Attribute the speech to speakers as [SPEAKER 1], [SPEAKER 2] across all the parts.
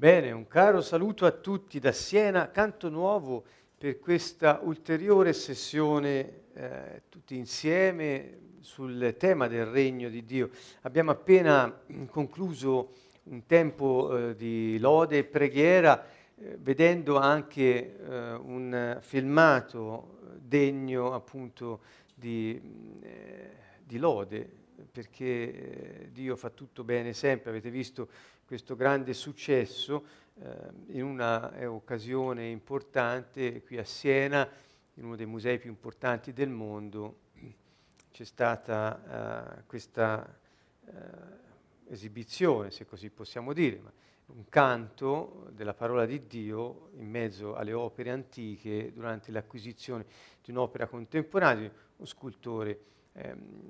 [SPEAKER 1] Bene, un caro saluto a tutti da Siena, Canto Nuovo, per questa ulteriore sessione eh, tutti insieme sul tema del regno di Dio. Abbiamo appena concluso un tempo eh, di lode e preghiera, eh, vedendo anche eh, un filmato degno appunto di, eh, di lode, perché eh, Dio fa tutto bene sempre, avete visto questo grande successo eh, in occasione importante qui a Siena, in uno dei musei più importanti del mondo, c'è stata uh, questa uh, esibizione, se così possiamo dire, un canto della parola di Dio in mezzo alle opere antiche durante l'acquisizione di un'opera contemporanea, un scultore ehm,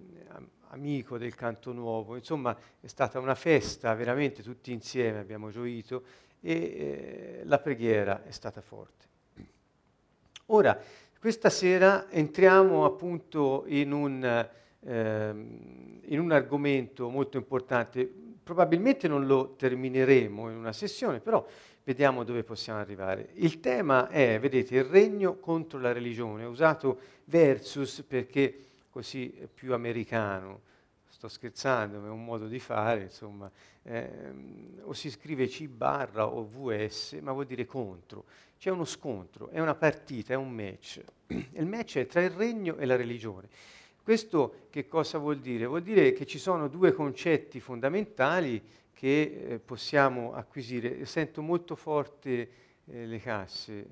[SPEAKER 1] amico del canto nuovo. Insomma, è stata una festa, veramente tutti insieme abbiamo gioito e eh, la preghiera è stata forte. Ora, questa sera entriamo appunto in un, ehm, in un argomento molto importante. Probabilmente non lo termineremo in una sessione, però vediamo dove possiamo arrivare. Il tema è, vedete, il regno contro la religione. Ho usato versus perché così più americano sto scherzando, è un modo di fare, insomma, eh, o si scrive C barra o VS, ma vuol dire contro. C'è uno scontro, è una partita, è un match. Il match è tra il regno e la religione. Questo che cosa vuol dire? Vuol dire che ci sono due concetti fondamentali che eh, possiamo acquisire. Sento molto forte eh, le casse, eh,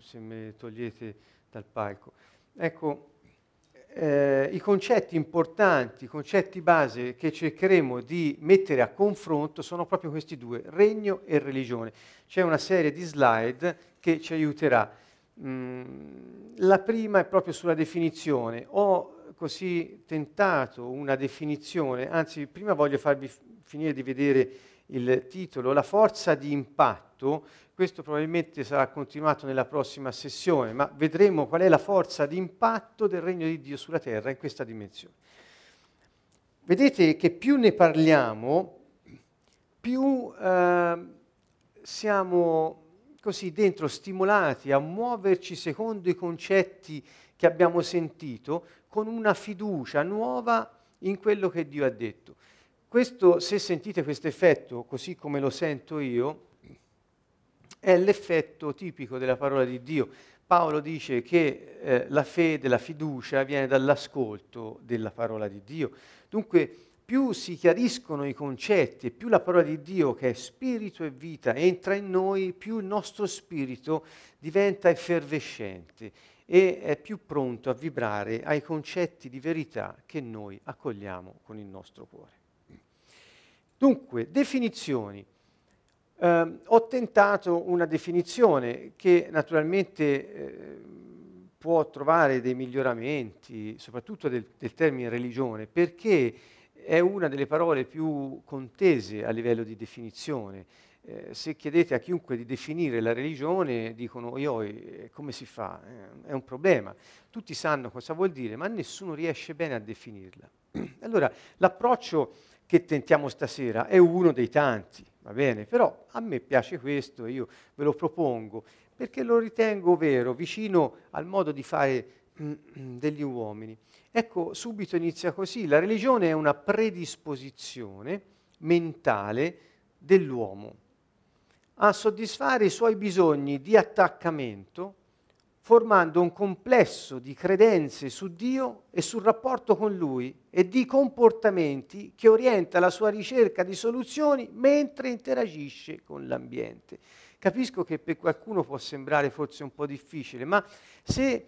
[SPEAKER 1] se me togliete dal palco. Ecco, eh, i concetti importanti, i concetti base che cercheremo di mettere a confronto sono proprio questi due, regno e religione. C'è una serie di slide che ci aiuterà. Mm, la prima è proprio sulla definizione. Ho così tentato una definizione, anzi prima voglio farvi finire di vedere il titolo, La forza di impatto questo probabilmente sarà continuato nella prossima sessione, ma vedremo qual è la forza di impatto del regno di Dio sulla terra in questa dimensione. Vedete che più ne parliamo, più eh, siamo così dentro stimolati a muoverci secondo i concetti che abbiamo sentito con una fiducia nuova in quello che Dio ha detto. Questo, se sentite questo effetto così come lo sento io, è l'effetto tipico della parola di Dio. Paolo dice che eh, la fede, la fiducia viene dall'ascolto della parola di Dio. Dunque, più si chiariscono i concetti e più la parola di Dio, che è spirito e vita, entra in noi, più il nostro spirito diventa effervescente e è più pronto a vibrare ai concetti di verità che noi accogliamo con il nostro cuore. Dunque, definizioni. Eh, ho tentato una definizione che naturalmente eh, può trovare dei miglioramenti, soprattutto del, del termine religione, perché è una delle parole più contese a livello di definizione. Eh, se chiedete a chiunque di definire la religione, dicono io eh, come si fa? Eh, è un problema. Tutti sanno cosa vuol dire, ma nessuno riesce bene a definirla. allora, l'approccio che tentiamo stasera è uno dei tanti va bene? Però a me piace questo, io ve lo propongo, perché lo ritengo vero, vicino al modo di fare mm, degli uomini. Ecco, subito inizia così, la religione è una predisposizione mentale dell'uomo a soddisfare i suoi bisogni di attaccamento formando un complesso di credenze su Dio e sul rapporto con Lui e di comportamenti che orienta la sua ricerca di soluzioni mentre interagisce con l'ambiente. Capisco che per qualcuno può sembrare forse un po' difficile, ma se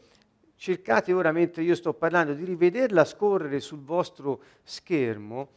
[SPEAKER 1] cercate ora, mentre io sto parlando, di rivederla scorrere sul vostro schermo,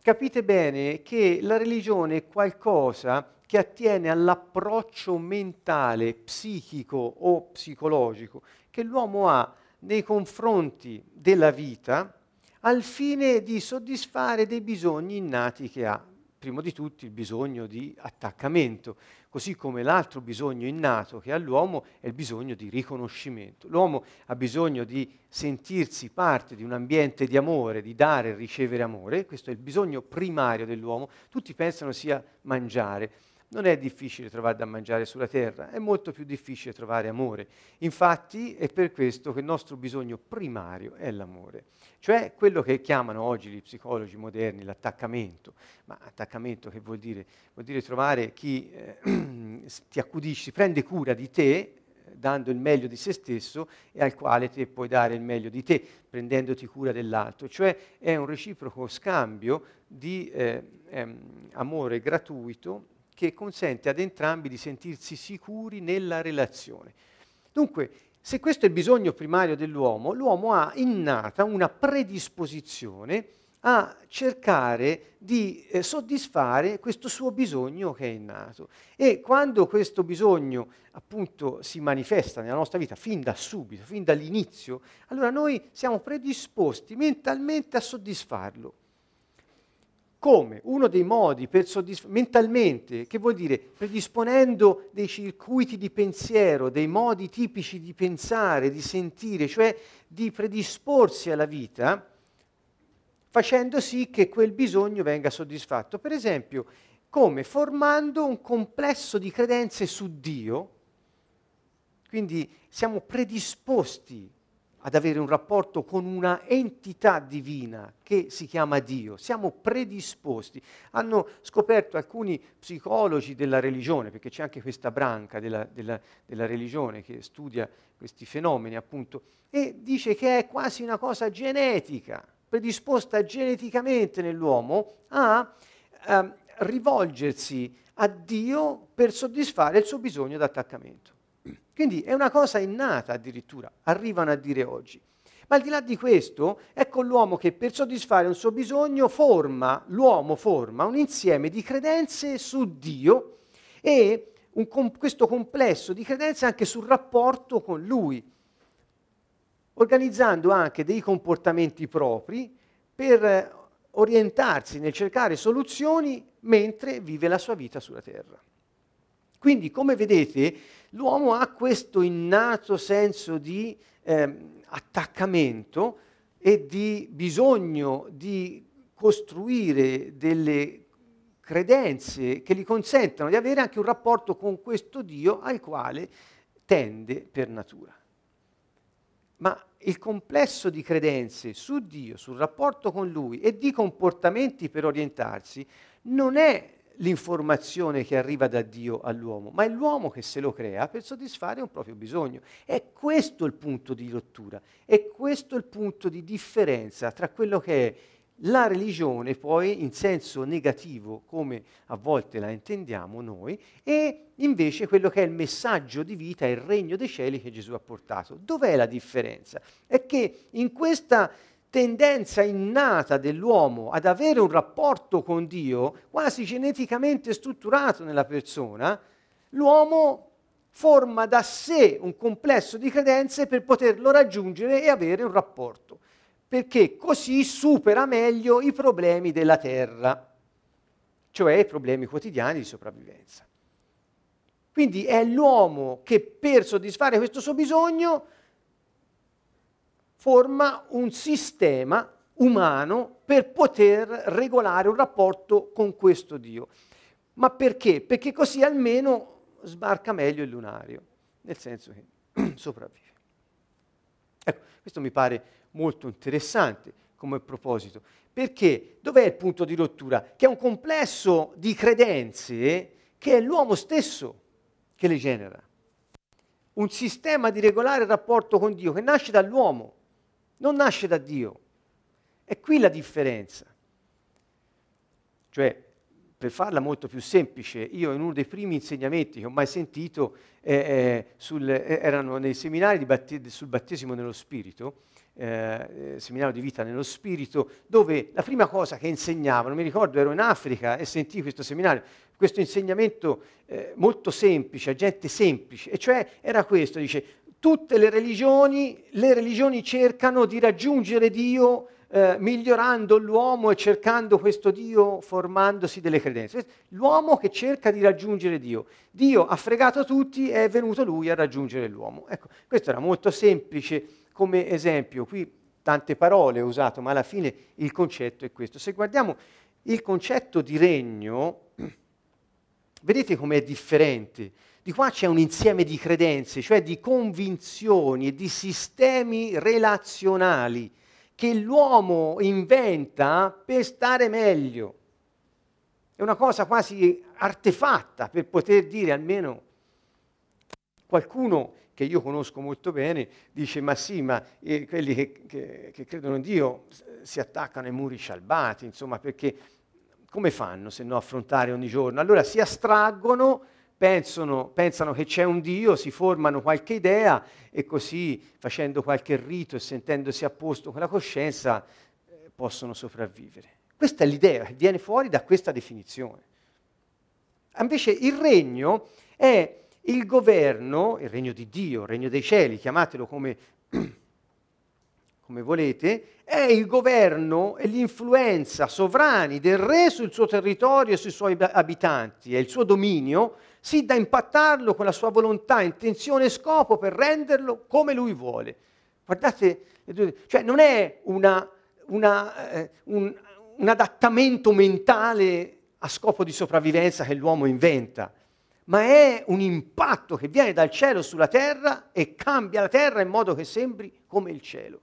[SPEAKER 1] capite bene che la religione è qualcosa che attiene all'approccio mentale, psichico o psicologico che l'uomo ha nei confronti della vita al fine di soddisfare dei bisogni innati che ha. Primo di tutti il bisogno di attaccamento, così come l'altro bisogno innato che ha l'uomo è il bisogno di riconoscimento. L'uomo ha bisogno di sentirsi parte di un ambiente di amore, di dare e ricevere amore, questo è il bisogno primario dell'uomo. Tutti pensano sia mangiare, Non è difficile trovare da mangiare sulla terra, è molto più difficile trovare amore. Infatti è per questo che il nostro bisogno primario è l'amore, cioè quello che chiamano oggi gli psicologi moderni l'attaccamento. Ma attaccamento che vuol dire? Vuol dire trovare chi eh, ti accudisce, prende cura di te, dando il meglio di se stesso e al quale te puoi dare il meglio di te, prendendoti cura dell'altro. Cioè è un reciproco scambio di eh, ehm, amore gratuito che consente ad entrambi di sentirsi sicuri nella relazione. Dunque, se questo è il bisogno primario dell'uomo, l'uomo ha innata una predisposizione a cercare di eh, soddisfare questo suo bisogno che è innato. E quando questo bisogno appunto si manifesta nella nostra vita fin da subito, fin dall'inizio, allora noi siamo predisposti mentalmente a soddisfarlo. Come? Uno dei modi per soddisfare mentalmente, che vuol dire predisponendo dei circuiti di pensiero, dei modi tipici di pensare, di sentire, cioè di predisporsi alla vita, facendo sì che quel bisogno venga soddisfatto. Per esempio, come? Formando un complesso di credenze su Dio, quindi siamo predisposti ad avere un rapporto con una entità divina che si chiama Dio. Siamo predisposti. Hanno scoperto alcuni psicologi della religione, perché c'è anche questa branca della, della, della religione che studia questi fenomeni, appunto, e dice che è quasi una cosa genetica predisposta geneticamente nell'uomo a eh, rivolgersi a Dio per soddisfare il suo bisogno d'attaccamento. Quindi è una cosa innata addirittura, arrivano a dire oggi. Ma al di là di questo, ecco l'uomo che per soddisfare un suo bisogno forma, l'uomo forma un insieme di credenze su Dio e un, questo complesso di credenze anche sul rapporto con Lui organizzando anche dei comportamenti propri per orientarsi nel cercare soluzioni mentre vive la sua vita sulla terra. Quindi, come vedete, l'uomo ha questo innato senso di eh, attaccamento e di bisogno di costruire delle credenze che gli consentano di avere anche un rapporto con questo Dio al quale tende per natura. Ma il complesso di credenze su Dio, sul rapporto con Lui e di comportamenti per orientarsi non è l'informazione che arriva da Dio all'uomo, ma è l'uomo che se lo crea per soddisfare un proprio bisogno. È questo il punto di rottura, è questo il punto di differenza tra quello che è la religione poi in senso negativo, come a volte la intendiamo noi, e invece quello che è il messaggio di vita, il regno dei cieli che Gesù ha portato. Dov'è la differenza? È che in questa tendenza innata dell'uomo ad avere un rapporto con Dio, quasi geneticamente strutturato nella persona, l'uomo forma da sé un complesso di credenze per poterlo raggiungere e avere un rapporto perché così supera meglio i problemi della terra, cioè i problemi quotidiani di sopravvivenza. Quindi è l'uomo che per soddisfare questo suo bisogno forma un sistema umano per poter regolare un rapporto con questo Dio. Ma perché? Perché così almeno sbarca meglio il lunario, nel senso che sopravvive. Ecco, questo mi pare molto interessante come proposito. Perché dov'è il punto di rottura? Che è un complesso di credenze che è l'uomo stesso che le genera. Un sistema di regolare rapporto con Dio che nasce dall'uomo, non nasce da Dio. È qui la differenza. Cioè, per farla molto più semplice, io in uno dei primi insegnamenti che ho mai sentito eh, eh, sul, eh, erano nei seminari batte- sul battesimo nello Spirito, eh, eh, seminario di vita nello spirito, dove la prima cosa che insegnavano, mi ricordo ero in Africa e sentii questo seminario, questo insegnamento eh, molto semplice, a gente semplice, e cioè era questo, dice, tutte le religioni, le religioni cercano di raggiungere Dio eh, migliorando l'uomo e cercando questo Dio formandosi delle credenze. L'uomo che cerca di raggiungere Dio. Dio ha fregato tutti e è venuto lui a raggiungere l'uomo. Ecco, questo era molto semplice come esempio, qui tante parole ho usato, ma alla fine il concetto è questo. Se guardiamo il concetto di regno, Vedete com'è differente? Di qua c'è un insieme di credenze, cioè di convinzioni e di sistemi relazionali che l'uomo inventa per stare meglio. È una cosa quasi artefatta per poter dire almeno qualcuno che io conosco molto bene dice ma sì, ma eh, quelli che, che, che, credono in Dio si attaccano ai muri scialbati, insomma, perché come fanno se no affrontare ogni giorno? Allora si astraggono pensano, pensano che c'è un Dio, si formano qualche idea e così facendo qualche rito e sentendosi a posto con la coscienza eh, possono sopravvivere. Questa è l'idea che viene fuori da questa definizione. Invece il regno è il governo, il regno di Dio, il regno dei cieli, chiamatelo come, come volete, è il governo e l'influenza sovrani del re sul suo territorio e sui suoi abitanti, è il suo dominio sì da impattarlo con la sua volontà, intenzione e scopo per renderlo come lui vuole. Guardate, cioè non è una, una, eh, un, un adattamento mentale a scopo di sopravvivenza che l'uomo inventa, ma è un impatto che viene dal cielo sulla terra e cambia la terra in modo che sembri come il cielo.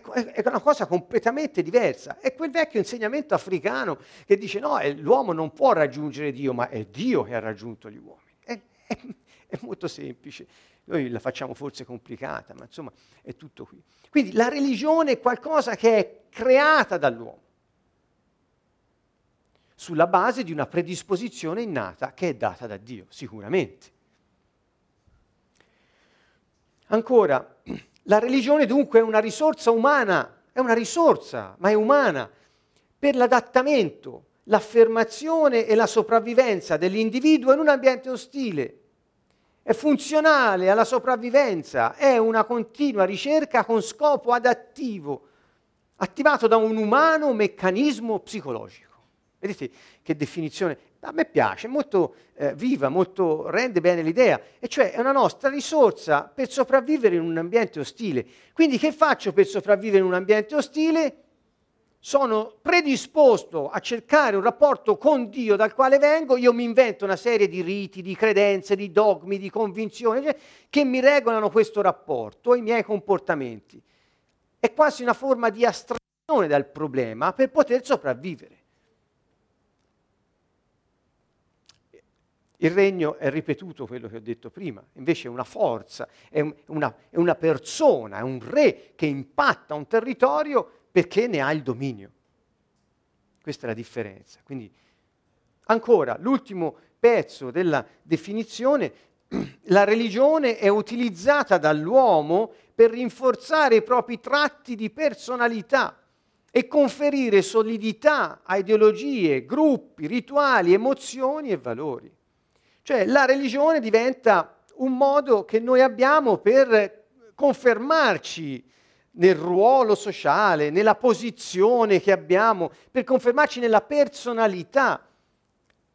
[SPEAKER 1] È una cosa completamente diversa. È quel vecchio insegnamento africano che dice no, l'uomo non può raggiungere Dio, ma è Dio che ha raggiunto gli uomini. È, è, è molto semplice. Noi la facciamo forse complicata, ma insomma è tutto qui. Quindi la religione è qualcosa che è creata dall'uomo sulla base di una predisposizione innata che è data da Dio, sicuramente. Ancora, la religione dunque è una risorsa umana, è una risorsa, ma è umana, per l'adattamento, l'affermazione e la sopravvivenza dell'individuo in un ambiente ostile. È funzionale alla sopravvivenza, è una continua ricerca con scopo adattivo, attivato da un umano meccanismo psicologico. Vedete che definizione? A me piace, è molto eh, viva, molto, rende bene l'idea, e cioè è una nostra risorsa per sopravvivere in un ambiente ostile. Quindi che faccio per sopravvivere in un ambiente ostile? Sono predisposto a cercare un rapporto con Dio dal quale vengo, io mi invento una serie di riti, di credenze, di dogmi, di convinzioni cioè, che mi regolano questo rapporto, i miei comportamenti. È quasi una forma di astrazione dal problema per poter sopravvivere. Il regno è ripetuto quello che ho detto prima, invece è una forza, è una, è una persona, è un re che impatta un territorio perché ne ha il dominio. Questa è la differenza. Quindi, ancora, l'ultimo pezzo della definizione, la religione è utilizzata dall'uomo per rinforzare i propri tratti di personalità e conferire solidità a ideologie, gruppi, rituali, emozioni e valori. Cioè la religione diventa un modo che noi abbiamo per confermarci nel ruolo sociale, nella posizione che abbiamo, per confermarci nella personalità,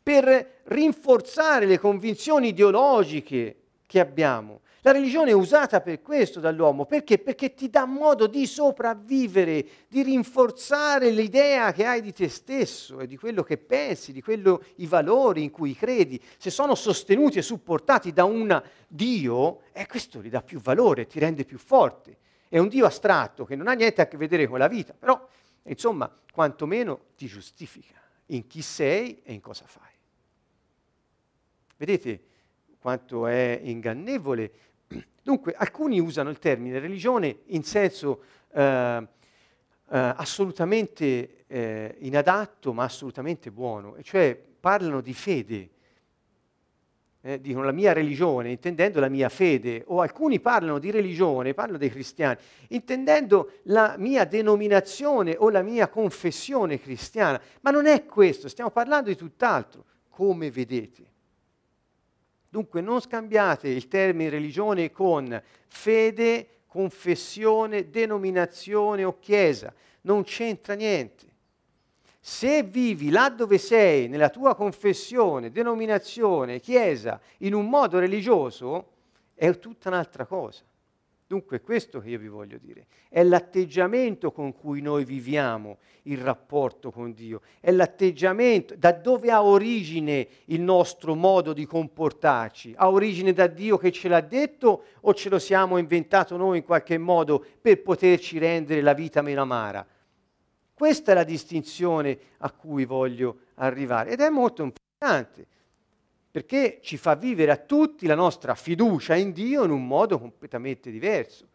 [SPEAKER 1] per rinforzare le convinzioni ideologiche che abbiamo. La religione è usata per questo dall'uomo, perché? Perché ti dà modo di sopravvivere, di rinforzare l'idea che hai di te stesso e di quello che pensi, di quello, i valori in cui credi. Se sono sostenuti e supportati da un Dio, eh, questo gli dà più valore, ti rende più forte. È un Dio astratto che non ha niente a che vedere con la vita, però insomma, quantomeno ti giustifica in chi sei e in cosa fai. Vedete quanto è ingannevole Dunque, alcuni usano il termine religione in senso eh, eh, assolutamente eh, inadatto, ma assolutamente buono, e cioè parlano di fede. Eh, dicono la mia religione, intendendo la mia fede, o alcuni parlano di religione, parlano dei cristiani, intendendo la mia denominazione o la mia confessione cristiana. Ma non è questo, stiamo parlando di tutt'altro, come vedete. Dunque non scambiate il termine religione con fede, confessione, denominazione o chiesa, non c'entra niente. Se vivi là dove sei, nella tua confessione, denominazione, chiesa, in un modo religioso, è tutta un'altra cosa. Dunque è questo che io vi voglio dire. È l'atteggiamento con cui noi viviamo il rapporto con Dio. È l'atteggiamento, da dove ha origine il nostro modo di comportarci? Ha origine da Dio che ce l'ha detto o ce lo siamo inventato noi in qualche modo per poterci rendere la vita meno amara? Questa è la distinzione a cui voglio arrivare ed è molto importante perché ci fa vivere a tutti la nostra fiducia in Dio in un modo completamente diverso.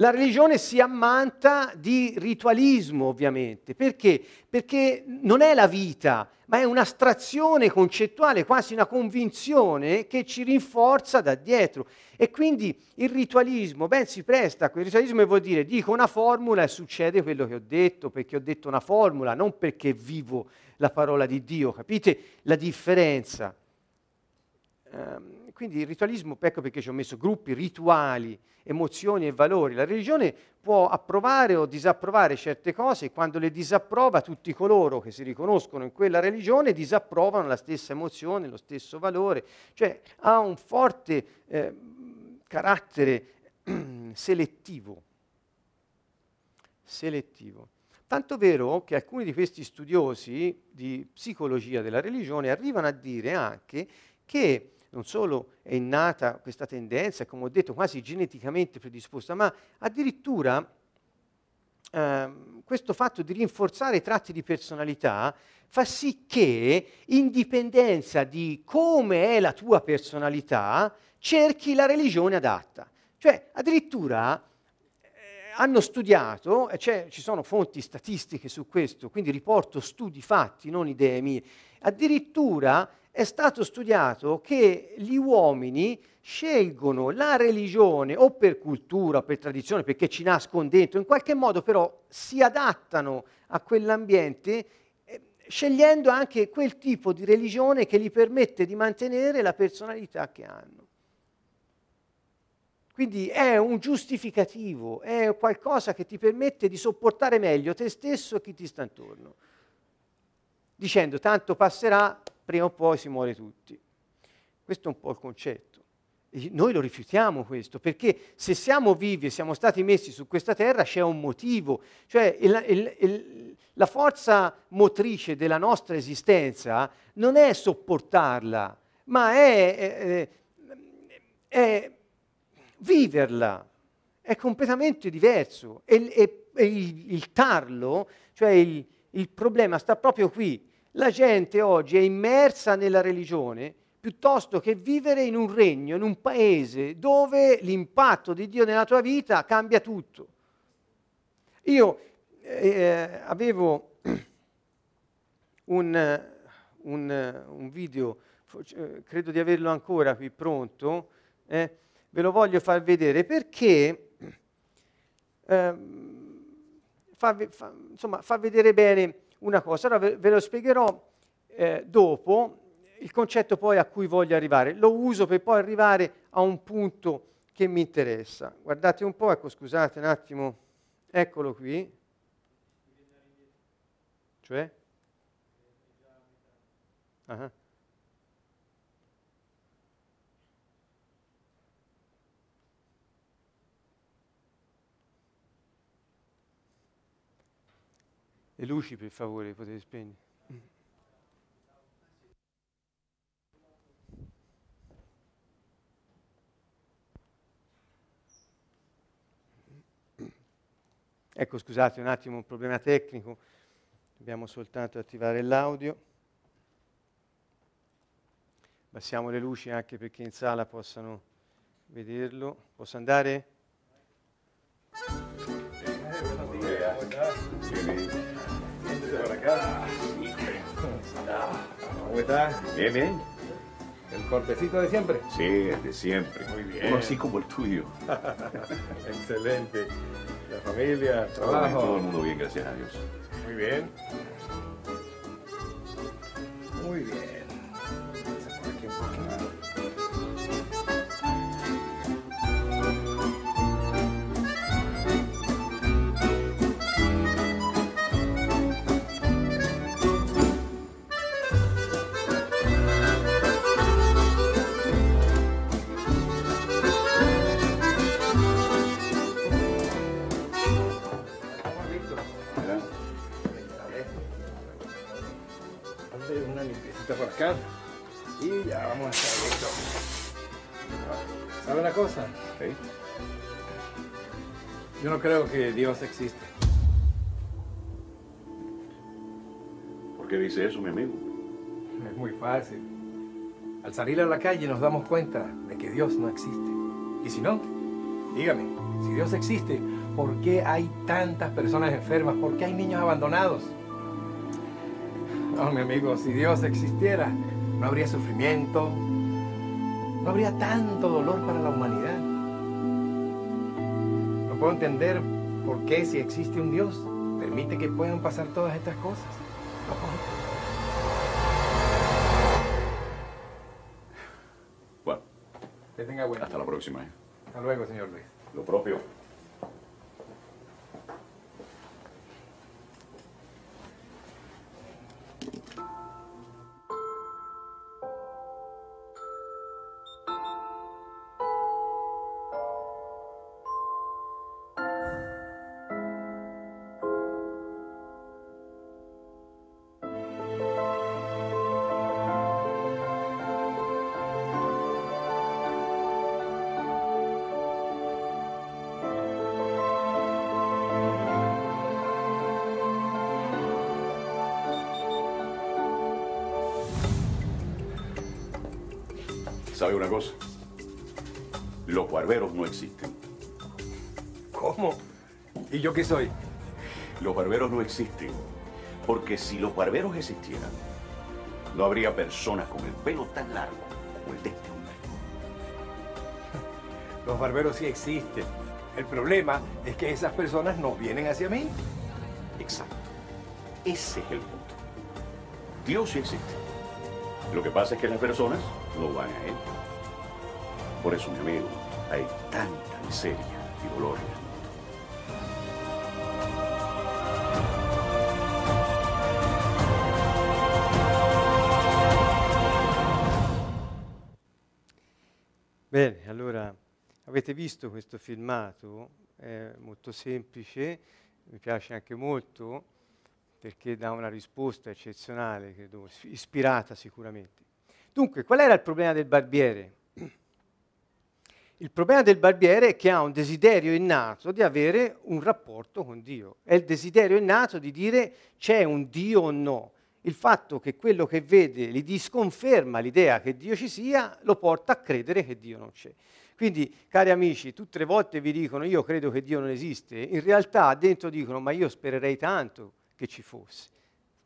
[SPEAKER 1] La religione si ammanta di ritualismo, ovviamente. Perché? Perché non è la vita, ma è un'astrazione concettuale, quasi una convinzione che ci rinforza da dietro. E quindi il ritualismo, ben si presta a quel ritualismo e vuol dire dico una formula e succede quello che ho detto, perché ho detto una formula, non perché vivo la parola di Dio. Capite la differenza? Ehm, quindi il ritualismo, ecco perché ci ho messo gruppi, rituali, emozioni e valori. La religione può approvare o disapprovare certe cose e quando le disapprova tutti coloro che si riconoscono in quella religione disapprovano la stessa emozione, lo stesso valore, cioè ha un forte eh, carattere selettivo. selettivo. Tanto vero che alcuni di questi studiosi di psicologia della religione arrivano a dire anche che non solo è innata questa tendenza, come ho detto, quasi geneticamente predisposta, ma addirittura eh, questo fatto di rinforzare i tratti di personalità fa sì che, in dipendenza di come è la tua personalità, cerchi la religione adatta. Cioè, addirittura eh, hanno studiato, e ci sono fonti statistiche su questo, quindi riporto studi fatti, non idee mie, addirittura è stato studiato che gli uomini scelgono la religione o per cultura per tradizione, perché ci nascono dentro, in qualche modo però si adattano a quell'ambiente eh, scegliendo anche quel tipo di religione che gli permette di mantenere la personalità che hanno. Quindi è un giustificativo, è qualcosa che ti permette di sopportare meglio te stesso e chi ti sta intorno, dicendo tanto passerà, prima o poi si muore tutti. Questo è un po' il concetto. E noi lo rifiutiamo questo, perché se siamo vivi e siamo stati messi su questa terra c'è un motivo, cioè il, il, il, la forza motrice della nostra esistenza non è sopportarla, ma è, è, è viverla, è completamente diverso. E, e, e il, tarlo, cioè il problema sta proprio qui, la gente oggi è immersa nella religione piuttosto che vivere in un regno, in un paese dove l'impatto di Dio nella tua vita cambia tutto. Io eh, avevo un, un, un, video, eh, credo di averlo ancora qui pronto, eh, ve lo voglio far vedere perché eh, fa, fa, insomma, fa vedere bene una cosa. Ora ve, lo spiegherò eh, dopo, il concetto poi a cui voglio arrivare. Lo uso per poi arrivare a un punto che mi interessa. Guardate un po', ecco scusate un attimo, eccolo qui. Cioè? Uh-huh. Le luci per favore potete spegnere. Ecco, scusate un attimo, un problema tecnico, dobbiamo soltanto attivare l'audio. Passiamo le luci anche perché in sala possano vederlo. Posso andare?
[SPEAKER 2] ¿Cómo estás?
[SPEAKER 3] Bien, bien.
[SPEAKER 2] ¿El cortecito de siempre?
[SPEAKER 3] Sí, el de siempre.
[SPEAKER 2] Muy bien.
[SPEAKER 3] Uno así como el tuyo.
[SPEAKER 2] Excelente. La familia,
[SPEAKER 3] Todo, bien,
[SPEAKER 2] trabajo.
[SPEAKER 3] todo el mundo bien, gracias a Dios.
[SPEAKER 2] Muy bien. Muy bien. Yo no creo que Dios existe.
[SPEAKER 3] ¿Por qué dice eso, mi amigo?
[SPEAKER 2] Es muy fácil. Al salir a la calle nos damos cuenta de que Dios no existe. Y si no, dígame, si Dios existe, ¿por qué hay tantas personas enfermas? ¿Por qué hay niños abandonados? No, mi amigo, si Dios existiera, no habría sufrimiento, no habría tanto dolor para la humanidad. No puedo entender por qué si existe un Dios, permite que puedan pasar todas estas cosas. No puedo entender.
[SPEAKER 3] Bueno,
[SPEAKER 2] Que tenga buen
[SPEAKER 3] hasta la próxima. ¿eh?
[SPEAKER 2] Hasta luego, señor Luis.
[SPEAKER 3] Lo propio. ¿Sabe una cosa? Los barberos no existen.
[SPEAKER 2] ¿Cómo? ¿Y yo qué soy?
[SPEAKER 3] Los barberos no existen. Porque si los barberos existieran, no habría personas con el pelo tan largo como el de este hombre.
[SPEAKER 2] Los barberos sí existen. El problema es que esas personas no vienen hacia mí.
[SPEAKER 3] Exacto. Ese es el punto. Dios sí existe. Lo que pasa es que las personas no van a Él. Por eso, mi amigo, hay tanta miseria y dolor.
[SPEAKER 1] Bene, allora avete visto questo filmato? È molto semplice, mi piace anche molto perché dà una risposta eccezionale, credo, is- ispirata sicuramente. Dunque, qual era il problema del barbiere? Il problema del barbiere è che ha un desiderio innato di avere un rapporto con Dio. È il desiderio innato di dire c'è un Dio o no. Il fatto che quello che vede gli disconferma l'idea che Dio ci sia, lo porta a credere che Dio non c'è. Quindi, cari amici, tutte le volte vi dicono io credo che Dio non esiste, in realtà dentro dicono ma io spererei tanto che ci fosse.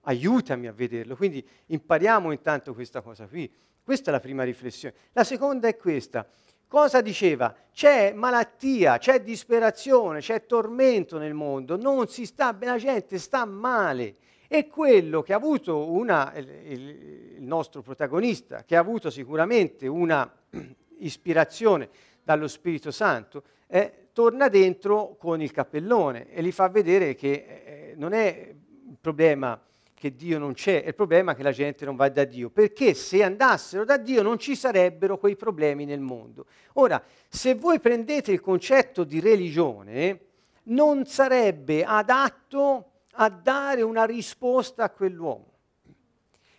[SPEAKER 1] Aiutami a vederlo. Quindi impariamo intanto questa cosa qui. Questa è la prima riflessione. La seconda è questa. Cosa diceva? C'è malattia, c'è disperazione, c'è tormento nel mondo, non si sta bene, la gente sta male. E quello che ha avuto una, il, nostro protagonista, che ha avuto sicuramente una ispirazione dallo Spirito Santo, eh, torna dentro con il cappellone e gli fa vedere che eh, non è il problema che Dio non c'è, è il problema che la gente non va da Dio, perché se andassero da Dio non ci sarebbero quei problemi nel mondo. Ora, se voi prendete il concetto di religione, non sarebbe adatto a dare una risposta a quell'uomo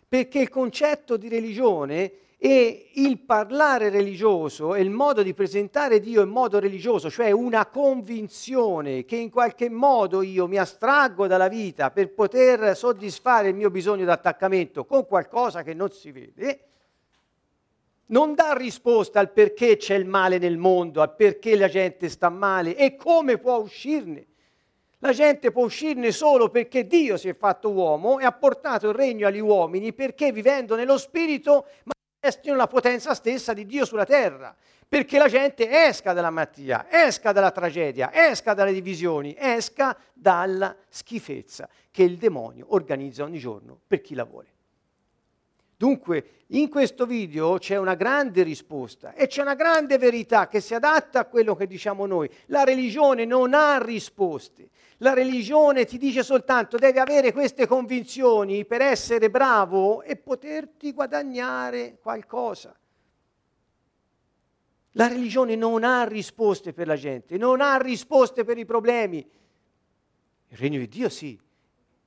[SPEAKER 1] perché il concetto di religione e il parlare religioso e il modo di presentare Dio in modo religioso, cioè una convinzione che in qualche modo io mi astraggo dalla vita per poter soddisfare il mio bisogno di attaccamento con qualcosa che non si vede, non dà risposta al perché c'è il male nel mondo, al perché la gente sta male e come può uscirne. La gente può uscirne solo perché Dio si è fatto uomo e ha portato il regno agli uomini perché vivendo nello spirito manifestino la potenza stessa di Dio sulla terra. Perché la gente esca dalla malattia, esca dalla tragedia, esca dalle divisioni, esca dalla schifezza che il demonio organizza ogni giorno per chi la vuole. Dunque, in questo video c'è una grande risposta e c'è una grande verità che si adatta a quello che diciamo noi. La religione non ha risposte. La religione ti dice soltanto devi avere queste convinzioni per essere bravo e poterti guadagnare qualcosa. La religione non ha risposte per la gente, non ha risposte per i problemi. Il regno di Dio sì.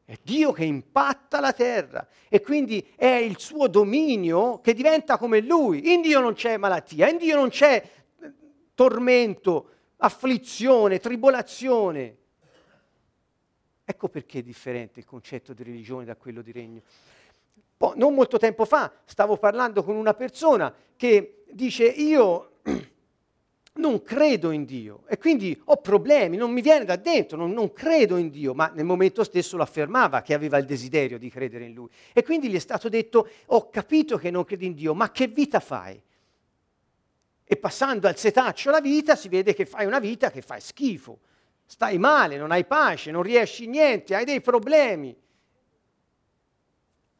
[SPEAKER 1] È Dio che impatta la terra e quindi è il suo dominio che diventa come lui. In Dio non c'è malattia, in Dio non c'è eh, tormento, afflizione, tribolazione. Ecco perché è differente il concetto di religione da quello di regno. Poi, non molto tempo fa stavo parlando con una persona che dice io non credo in Dio e quindi ho problemi, non mi viene da dentro, non, non, credo in Dio, ma nel momento stesso lo affermava che aveva il desiderio di credere in Lui. E quindi gli è stato detto, ho capito che non credi in Dio, ma che vita fai? E passando al setaccio la vita si vede che fai una vita che fai schifo, stai male, non hai pace, non riesci niente, hai dei problemi.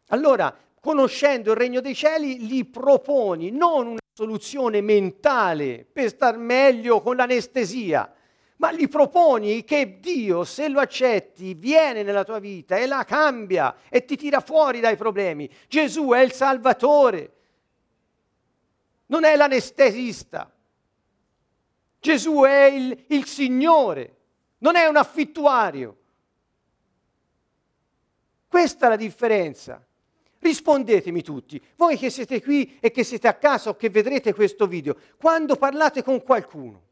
[SPEAKER 1] Allora, conoscendo il regno dei cieli, gli proponi non una soluzione mentale per star meglio con l'anestesia, ma gli proponi che Dio, se lo accetti, viene nella tua vita e la cambia e ti tira fuori dai problemi. Gesù è il Salvatore, non è l'anestesista. Gesù è il, il Signore, non è un affittuario. Questa è la differenza. Rispondetemi tutti, voi che siete qui e che siete a casa o che vedrete questo video, quando parlate con qualcuno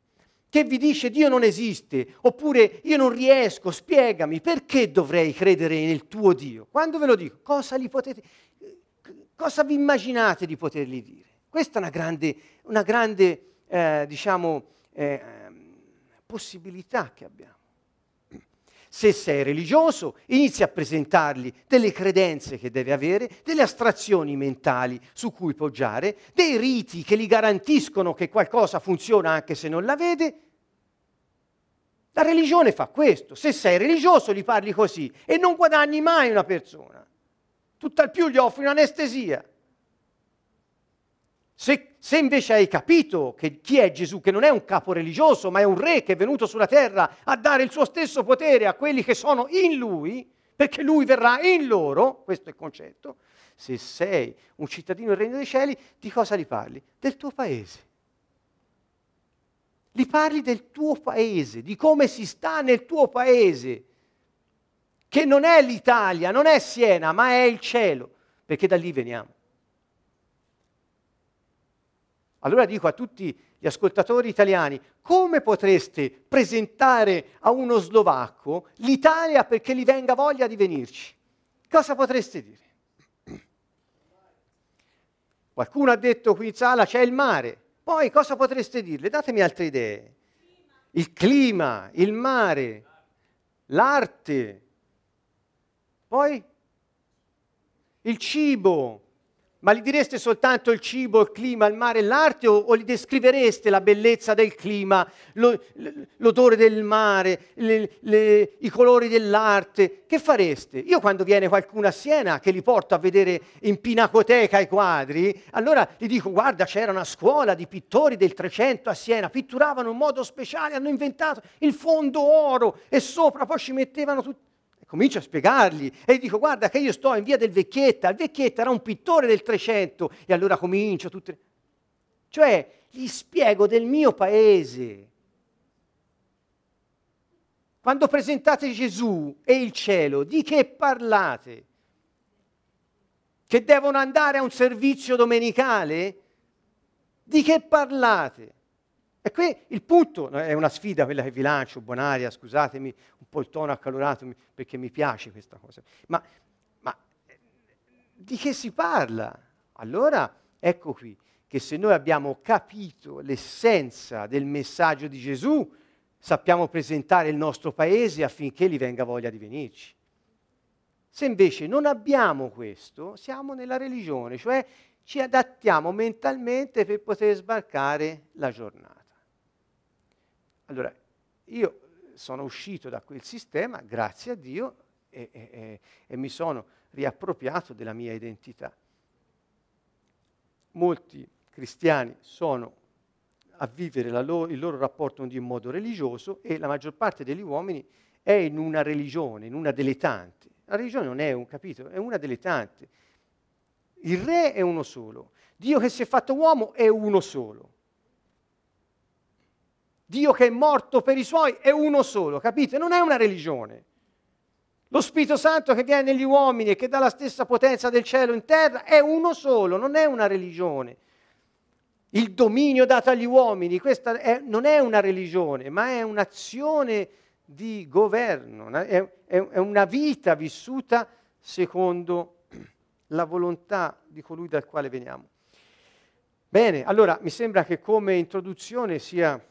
[SPEAKER 1] che vi dice Dio non esiste, oppure io non riesco, spiegami perché dovrei credere nel tuo Dio. Quando ve lo dico, cosa, potete, cosa vi immaginate di potergli dire? Questa è una grande, una grande eh, diciamo, eh, possibilità che abbiamo. Se sei religioso, inizi a presentargli delle credenze che deve avere, delle astrazioni mentali su cui poggiare, dei riti che gli garantiscono che qualcosa funziona anche se non la vede. La religione fa questo. Se sei religioso gli parli così e non guadagni mai una persona. Tutt'al più gli offri un'anestesia. Se, se, invece hai capito che chi è Gesù, che non è un capo religioso, ma è un re che è venuto sulla terra a dare il suo stesso potere a quelli che sono in lui, perché lui verrà in loro, questo è il concetto, se sei un cittadino del regno dei cieli, di cosa li parli? Del tuo paese. Li parli del tuo paese, di come si sta nel tuo paese, che non è l'Italia, non è Siena, ma è il cielo, perché da lì veniamo. Allora dico a tutti gli ascoltatori italiani, come potreste presentare a uno slovacco l'Italia perché gli venga voglia di venirci? Cosa potreste dire? Qualcuno ha detto qui in sala c'è il mare, poi cosa potreste dirle? Datemi altre idee. Il clima, il mare, l'arte, poi il cibo, ma gli direste soltanto il cibo, il clima, il mare, l'arte o, o gli descrivereste la bellezza del clima, lo, l'odore del mare, le, le, i colori dell'arte? Che fareste? Io quando viene qualcuno a Siena che li porto a vedere in pinacoteca i quadri, allora gli dico guarda c'era una scuola di pittori del 300 a Siena, pitturavano in modo speciale, hanno inventato il fondo oro e sopra poi ci mettevano tutti comincio a spiegargli e gli dico guarda che io sto in via del Vecchietta, il Vecchietta era un pittore del 300 e allora comincio tutte... Cioè gli spiego del mio paese. Quando presentate Gesù e il cielo, di che parlate? Che devono andare a un servizio domenicale? Di che parlate? E qui il punto, è una sfida quella che vi lancio, buonaria, scusatemi un po' il tono accalorato perché mi piace questa cosa, ma, ma di che si parla? Allora ecco qui che se noi abbiamo capito l'essenza del messaggio di Gesù, sappiamo presentare il nostro paese affinché gli venga voglia di venirci. Se invece non abbiamo questo, siamo nella religione, cioè ci adattiamo mentalmente per poter sbarcare la giornata. Allora, io sono uscito da quel sistema, grazie a Dio, e, e, e mi sono riappropriato della mia identità. Molti cristiani sono a vivere lo, il loro rapporto in modo religioso e la maggior parte degli uomini è in una religione, in una delle tante. La religione non è un capitolo, è una delle tante. Il re è uno solo, Dio che si è fatto uomo è uno solo. Dio che è morto per i suoi è uno solo, capite? Non è una religione. Lo Spirito Santo che viene negli uomini e che dà la stessa potenza del cielo in terra è uno solo, non è una religione. Il dominio dato agli uomini, questa è, non è una religione, ma è un'azione di governo, è, è, è una vita vissuta secondo la volontà di colui dal quale veniamo. Bene, allora mi sembra che come introduzione sia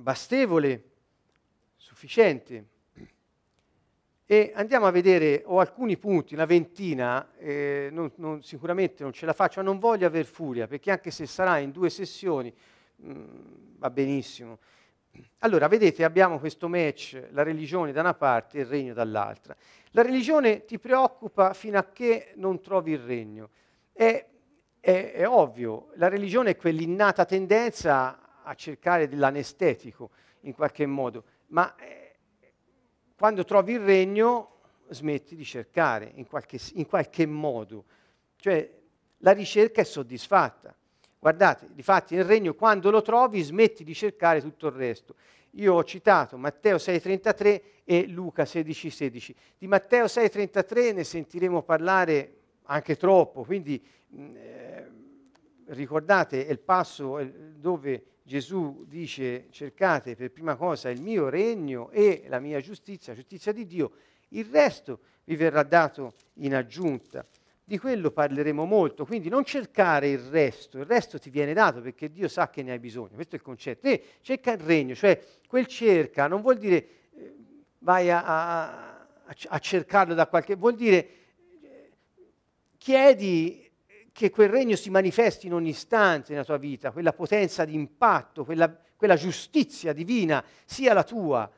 [SPEAKER 1] bastevole, sufficiente. E andiamo a vedere, ho alcuni punti, una ventina, eh, non, non, sicuramente non ce la faccio, ma non voglio aver furia, perché anche se sarà in due sessioni mh, mm, va benissimo. Allora, vedete, abbiamo questo match, la religione da una parte e il regno dall'altra. La religione ti preoccupa fino a che non trovi il regno. È, è, è ovvio, la religione è quell'innata tendenza a cercare dell'anestetico in qualche modo, ma eh, quando trovi il regno smetti di cercare in qualche, in qualche modo. Cioè la ricerca è soddisfatta. Guardate, difatti nel regno quando lo trovi smetti di cercare tutto il resto. Io ho citato Matteo 6,33 e Luca 16,16. Di Matteo 6,33 ne sentiremo parlare anche troppo, quindi mm, eh, ricordate è il passo dove Gesù dice cercate per prima cosa il mio regno e la mia giustizia, la giustizia di Dio, il resto vi verrà dato in aggiunta. Di quello parleremo molto, quindi non cercare il resto, il resto ti viene dato perché Dio sa che ne hai bisogno, questo è il concetto. E cerca il regno, cioè quel cerca non vuol dire eh, vai a, a, a, cercarlo da qualche, vuol dire eh, chiedi che quel regno si manifesti in ogni istante nella tua vita, quella potenza di impatto, quella, quella giustizia divina sia la tua.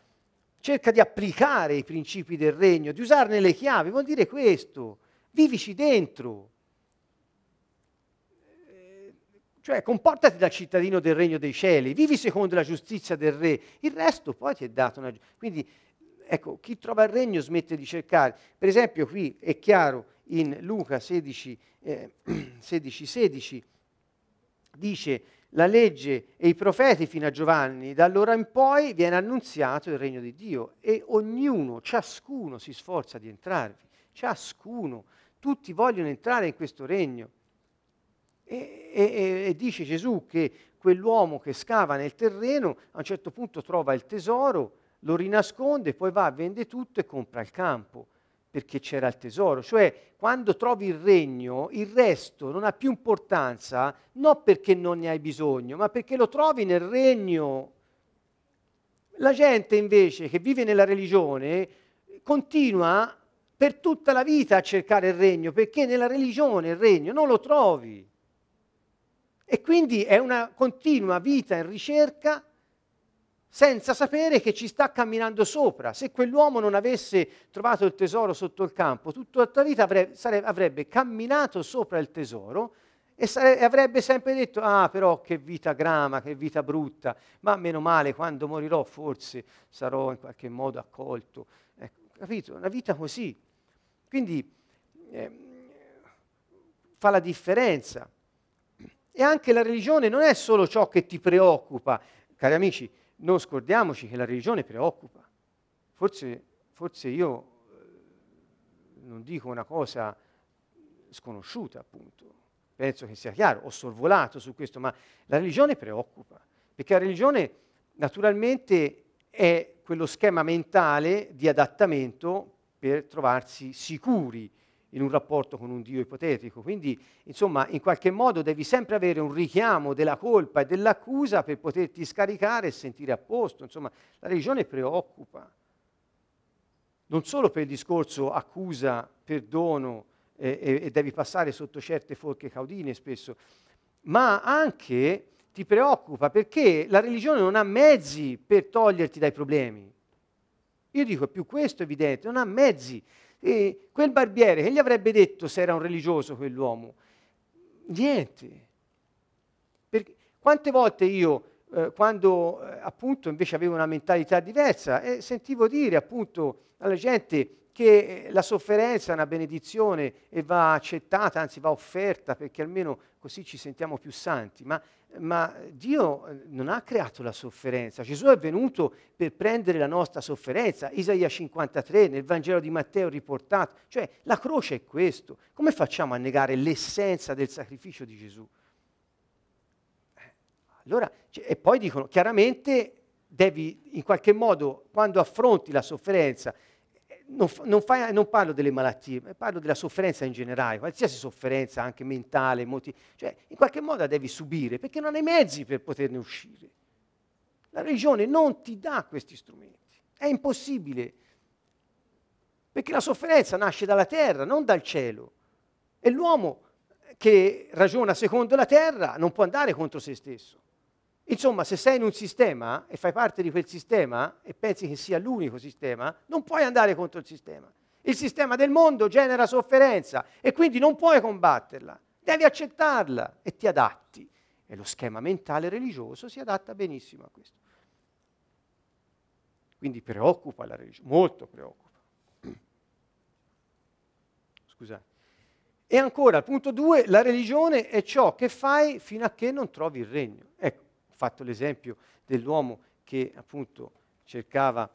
[SPEAKER 1] Cerca di applicare i principi del regno, di usarne le chiavi, vuol dire questo vivici dentro. Cioè, comportati da cittadino del regno dei cieli, vivi secondo la giustizia del re, il resto poi ti è dato una... Quindi, ecco, chi trova il regno smette di cercare. Per esempio, qui è chiaro in Luca 16, eh, 16, 16 dice la legge e i profeti fino a Giovanni, da allora in poi viene annunziato il regno di Dio e ognuno, ciascuno si sforza di entrarvi, ciascuno tutti vogliono entrare in questo regno. E, e, e, dice Gesù che quell'uomo che scava nel terreno a un certo punto trova il tesoro, lo rinasconde, poi va, vende tutto e compra il campo perché c'era il tesoro. Cioè, quando trovi il regno, il resto non ha più importanza, non perché non ne hai bisogno, ma perché lo trovi nel regno. La gente invece che vive nella religione continua per tutta la vita a cercare il regno, perché nella religione il regno non lo trovi. E quindi è una continua vita in ricerca senza sapere che ci sta camminando sopra. Se quell'uomo non avesse trovato il tesoro sotto il campo, tutta la vita avrebbe, sarebbe, avrebbe camminato sopra il tesoro e sare, avrebbe sempre detto, ah però che vita grama, che vita brutta, ma meno male quando morirò forse sarò in qualche modo accolto. Ecco, capito? Una vita così. Quindi eh, fa la differenza. E anche la religione non è solo ciò che ti preoccupa. Cari amici, non scordiamoci che la religione preoccupa. Forse, forse io eh, non dico una cosa sconosciuta, appunto. Penso che sia chiaro, ho sorvolato su questo, ma la religione preoccupa, perché la religione naturalmente è quello schema mentale di adattamento per trovarsi sicuri in un rapporto con un Dio ipotetico. Quindi, insomma, in qualche modo devi sempre avere un richiamo della colpa e dell'accusa per poterti scaricare e sentire a posto. Insomma, la religione preoccupa. Non solo per il discorso accusa, perdono eh, e, e devi passare sotto certe forche caudine spesso, ma anche ti preoccupa perché la religione non ha mezzi per toglierti dai problemi. Io dico, è più questo evidente, non ha mezzi. E quel barbiere, che gli avrebbe detto se era un religioso quell'uomo? Niente. Perché, quante volte io, eh, quando eh, appunto invece avevo una mentalità diversa, eh, sentivo dire appunto alla gente che la sofferenza è una benedizione e va accettata, anzi va offerta, perché almeno così ci sentiamo più santi. Ma, ma Dio eh, non ha creato la sofferenza. Gesù è venuto per prendere la nostra sofferenza. Isaia 53, nel Vangelo di Matteo riportato. Cioè, la croce è questo. Come facciamo a negare l'essenza del sacrificio di Gesù? Allora, cioè, e poi dicono, chiaramente devi in qualche modo, quando affronti la sofferenza, eh, non, non, fai, non, parlo delle malattie, parlo della sofferenza in generale, qualsiasi sofferenza, anche mentale, emotiva, cioè in qualche modo la devi subire perché non hai mezzi per poterne uscire. La religione non ti dà questi strumenti, è impossibile, perché la sofferenza nasce dalla terra, non dal cielo. E l'uomo che ragiona secondo la terra non può andare contro se stesso. Insomma, se sei in un sistema e fai parte di quel sistema e pensi che sia l'unico sistema, non puoi andare contro il sistema. Il sistema del mondo genera sofferenza e quindi non puoi combatterla, devi accettarla e ti adatti. E lo schema mentale religioso si adatta benissimo a questo. Quindi preoccupa la religione, molto preoccupa. Scusate. E ancora, punto 2, la religione è ciò che fai fino a che non trovi il regno. Ecco, fatto l'esempio dell'uomo che appunto cercava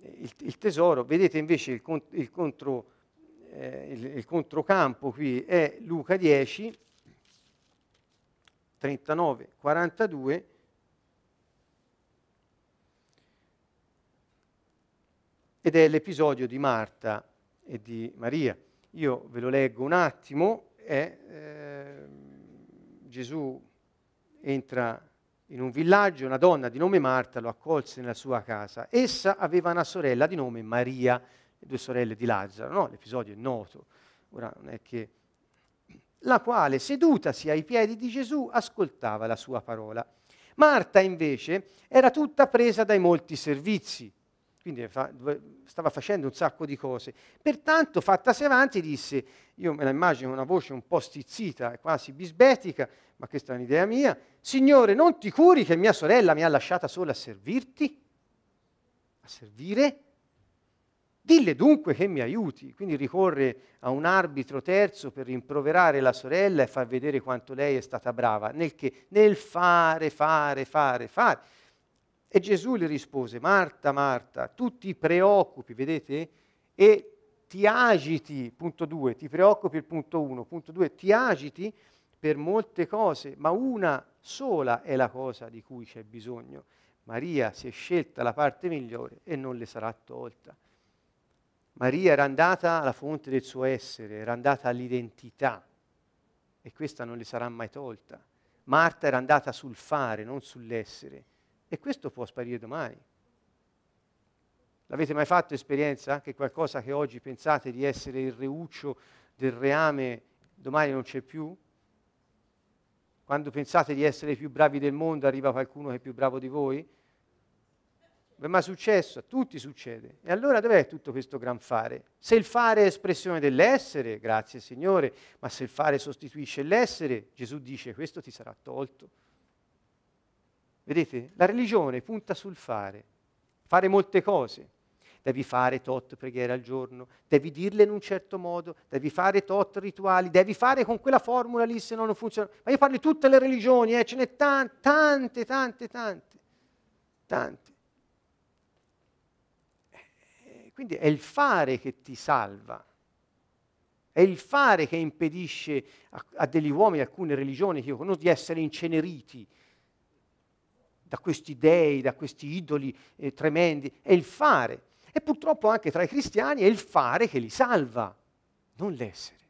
[SPEAKER 1] il, il tesoro, vedete invece il, il, contro, eh, il controcampo qui è Luca 10, 39, 42. Ed è l'episodio di Marta e di Maria. Io ve lo leggo un attimo. È, eh, Gesù entra in un villaggio una donna di nome Marta lo accolse nella sua casa. Essa aveva una sorella di nome Maria, le due sorelle di Lazzaro, no? l'episodio è noto, ora non è che... la quale, sedutasi ai piedi di Gesù, ascoltava la sua parola. Marta invece era tutta presa dai molti servizi, quindi stava facendo un sacco di cose. Pertanto, fattasi avanti, disse, io me la immagino una voce un po' stizzita, quasi bisbetica, ma questa è un'idea mia, Signore, non ti curi che mia sorella mi ha lasciata sola a servirti? A servire? Dille dunque che mi aiuti. Quindi ricorre a un arbitro terzo per rimproverare la sorella e far vedere quanto lei è stata brava, nel, che, nel fare, fare, fare, fare. E Gesù gli rispose, Marta, Marta, tu ti preoccupi, vedete? E ti agiti, punto 2, ti preoccupi il punto 1, punto 2, ti agiti per molte cose, ma una sola è la cosa di cui c'è bisogno. Maria si è scelta la parte migliore e non le sarà tolta. Maria era andata alla fonte del suo essere, era andata all'identità e questa non le sarà mai tolta. Marta era andata sul fare, non sull'essere. E questo può sparire domani. L'avete mai fatto esperienza che qualcosa che oggi pensate di essere il reuccio del reame domani non c'è più? Quando pensate di essere i più bravi del mondo arriva qualcuno che è più bravo di voi? Non è mai successo? A tutti succede. E allora dov'è tutto questo gran fare? Se il fare è espressione dell'essere, grazie Signore, ma se il fare sostituisce l'essere, Gesù dice questo ti sarà tolto. Vedete? La religione punta sul fare, fare molte cose. Devi fare tot preghiere al giorno, devi dirle in un certo modo, devi fare tot rituali, devi fare con quella formula lì se no non funziona. Ma io parlo di tutte le religioni, eh, ce n'è tante, tante, tante, tante, tante. Eh, quindi è il fare che ti salva. È il fare che impedisce a, a degli uomini, alcune religioni che io conosco, di essere inceneriti, da questi dei, da questi idoli eh, tremendi, è il fare. E purtroppo anche tra i cristiani è il fare che li salva, non l'essere.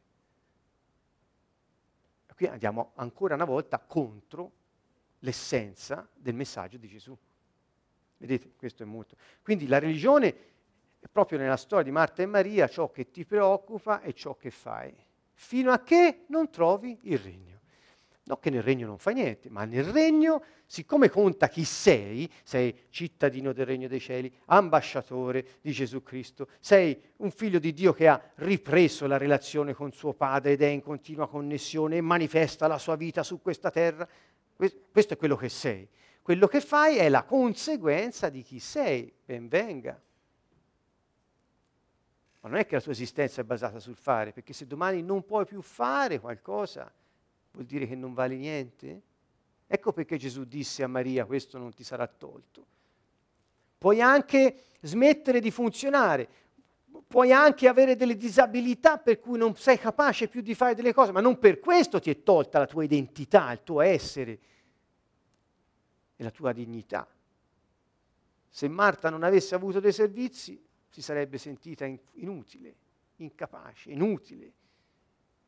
[SPEAKER 1] Qui andiamo ancora una volta contro l'essenza del messaggio di Gesù. Vedete, questo è molto. Quindi la religione è proprio nella storia di Marta e Maria ciò che ti preoccupa e ciò che fai, fino a che non trovi il regno. No che nel regno non fai niente, ma nel regno, siccome conta chi sei, sei cittadino del regno dei cieli, ambasciatore di Gesù Cristo, sei un figlio di Dio che ha ripreso la relazione con suo padre ed è in continua connessione e manifesta la sua vita su questa terra, questo è quello che sei. Quello che fai è la conseguenza di chi sei, ben venga. Ma non è che la tua esistenza è basata sul fare, perché se domani non puoi più fare qualcosa, vuol dire che non vale niente? Ecco perché Gesù disse a Maria, questo non ti sarà tolto. Puoi anche smettere di funzionare, puoi anche avere delle disabilità per cui non sei capace più di fare delle cose, ma non per questo ti è tolta la tua identità, il tuo essere e la tua dignità. Se Marta non avesse avuto dei servizi, si sarebbe sentita inutile, incapace, inutile.